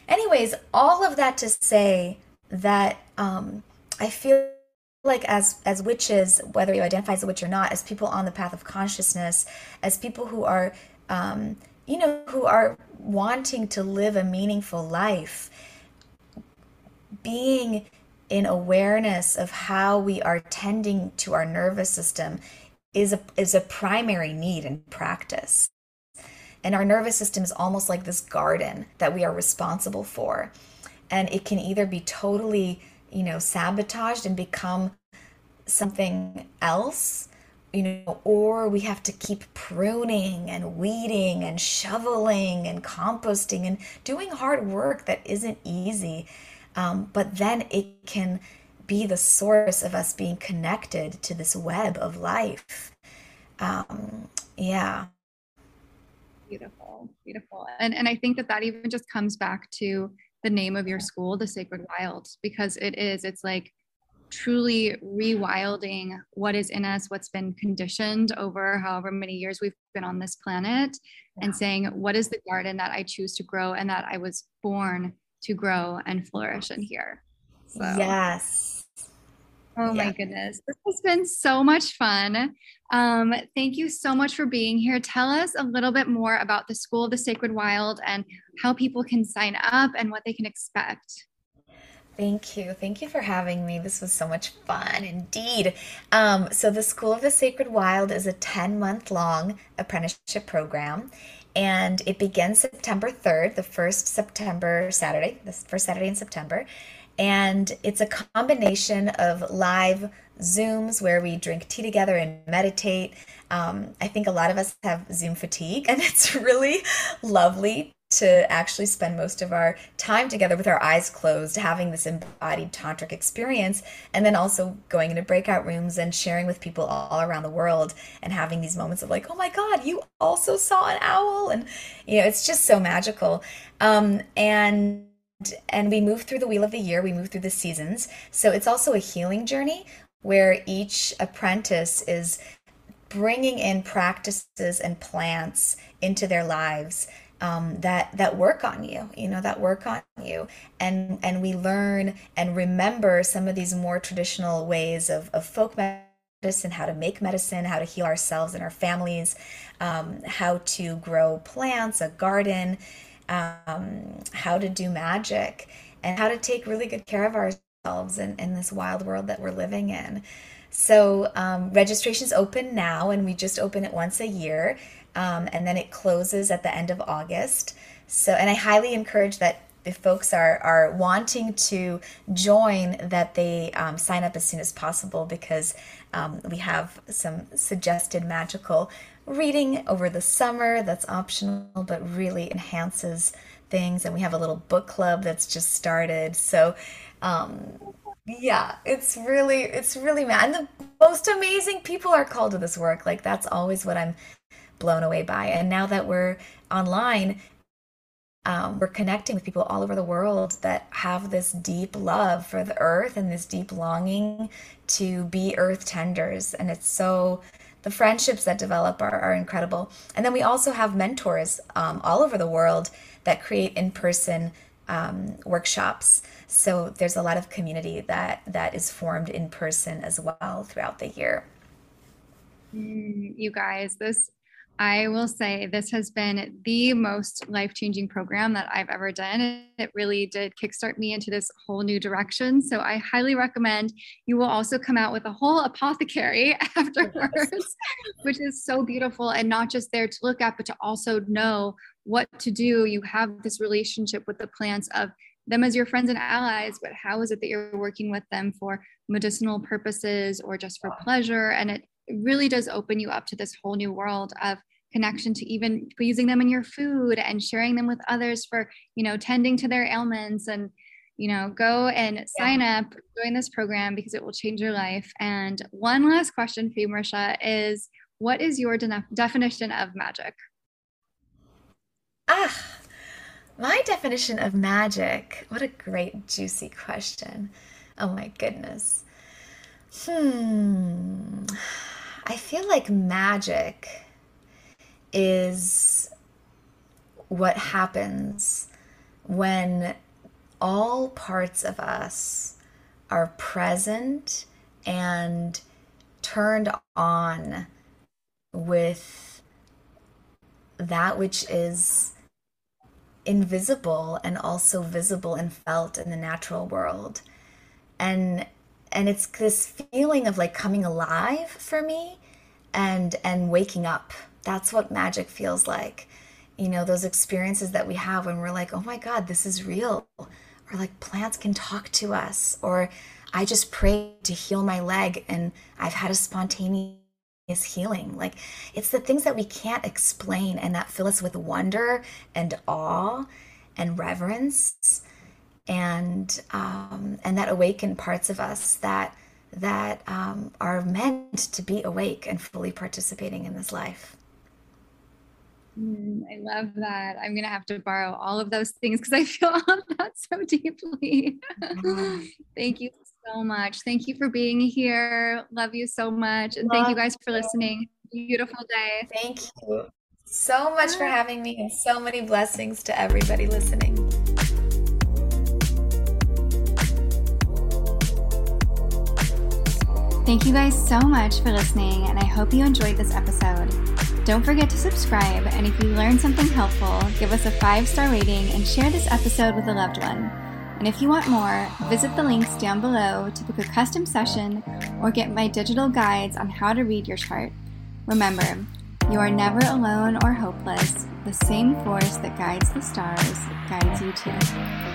Speaker 2: Anyways, all of that to say that um I feel like as as witches, whether you identify as a witch or not, as people on the path of consciousness, as people who are, um, you know, who are wanting to live a meaningful life, being in awareness of how we are tending to our nervous system is a is a primary need in practice. And our nervous system is almost like this garden that we are responsible for. And it can either be totally you know, sabotaged and become something else, you know, or we have to keep pruning and weeding and shoveling and composting and doing hard work that isn't easy. Um, but then it can be the source of us being connected to this web of life. Um, yeah.
Speaker 1: Beautiful, beautiful. And, and I think that that even just comes back to the name of your school, the Sacred Wild, because it is, it's like truly rewilding what is in us, what's been conditioned over however many years we've been on this planet, yeah. and saying, what is the garden that I choose to grow and that I was born to grow and flourish in here?
Speaker 2: So. Yes.
Speaker 1: Oh yeah. my goodness. This has been so much fun. Um, thank you so much for being here. Tell us a little bit more about the School of the Sacred Wild and how people can sign up and what they can expect.
Speaker 2: Thank you. Thank you for having me. This was so much fun indeed. Um, so, the School of the Sacred Wild is a 10 month long apprenticeship program, and it begins September 3rd, the first September Saturday, the first Saturday in September and it's a combination of live Zooms where we drink tea together and meditate. Um, I think a lot of us have Zoom fatigue, and it's really lovely to actually spend most of our time together with our eyes closed, having this embodied tantric experience, and then also going into breakout rooms and sharing with people all around the world and having these moments of like, oh my God, you also saw an owl. And, you know, it's just so magical. Um, and and we move through the wheel of the year, we move through the seasons. So it's also a healing journey where each apprentice is bringing in practices and plants into their lives um, that that work on you you know that work on you and and we learn and remember some of these more traditional ways of, of folk medicine how to make medicine how to heal ourselves and our families um, how to grow plants a garden um, how to do magic and how to take really good care of ourselves in, in this wild world that we're living in. So um, registration's open now, and we just open it once a year, um, and then it closes at the end of August. So, and I highly encourage that if folks are are wanting to join, that they um, sign up as soon as possible because um, we have some suggested magical reading over the summer that's optional but really enhances things, and we have a little book club that's just started. So. Um, yeah, it's really, it's really, mad. and the most amazing people are called to this work. Like, that's always what I'm blown away by. And now that we're online, um, we're connecting with people all over the world that have this deep love for the earth and this deep longing to be earth tenders. And it's so, the friendships that develop are, are incredible. And then we also have mentors um, all over the world that create in person um, workshops. So there's a lot of community that that is formed in person as well throughout the year.
Speaker 1: Mm, you guys, this I will say this has been the most life changing program that I've ever done. It really did kickstart me into this whole new direction. So I highly recommend you will also come out with a whole apothecary afterwards, yes. which is so beautiful and not just there to look at, but to also know what to do. You have this relationship with the plants of them as your friends and allies, but how is it that you're working with them for medicinal purposes or just for pleasure? And it really does open you up to this whole new world of connection to even using them in your food and sharing them with others for you know tending to their ailments and you know go and sign yeah. up join this program because it will change your life. And one last question for you Marysia is what is your de- definition of magic?
Speaker 2: Ah my definition of magic what a great juicy question. Oh my goodness. Hmm i feel like magic is what happens when all parts of us are present and turned on with that which is invisible and also visible and felt in the natural world. And and it's this feeling of like coming alive for me and and waking up that's what magic feels like. You know, those experiences that we have when we're like, oh my God, this is real. Or like plants can talk to us. Or I just prayed to heal my leg and I've had a spontaneous healing. Like it's the things that we can't explain and that fill us with wonder and awe and reverence and um, and that awaken parts of us that that um, are meant to be awake and fully participating in this life.
Speaker 1: Mm, I love that. I'm going to have to borrow all of those things because I feel all that so deeply. Mm-hmm. thank you so much. Thank you for being here. Love you so much. And love thank you guys for listening. Beautiful day.
Speaker 2: Thank you so much for having me and so many blessings to everybody listening.
Speaker 1: Thank you guys so much for listening, and I hope you enjoyed this episode. Don't forget to subscribe, and if you learned something helpful, give us a five star rating and share this episode with a loved one. And if you want more, visit the links down below to book a custom session or get my digital guides on how to read your chart. Remember, you are never alone or hopeless. The same force that guides the stars guides you too.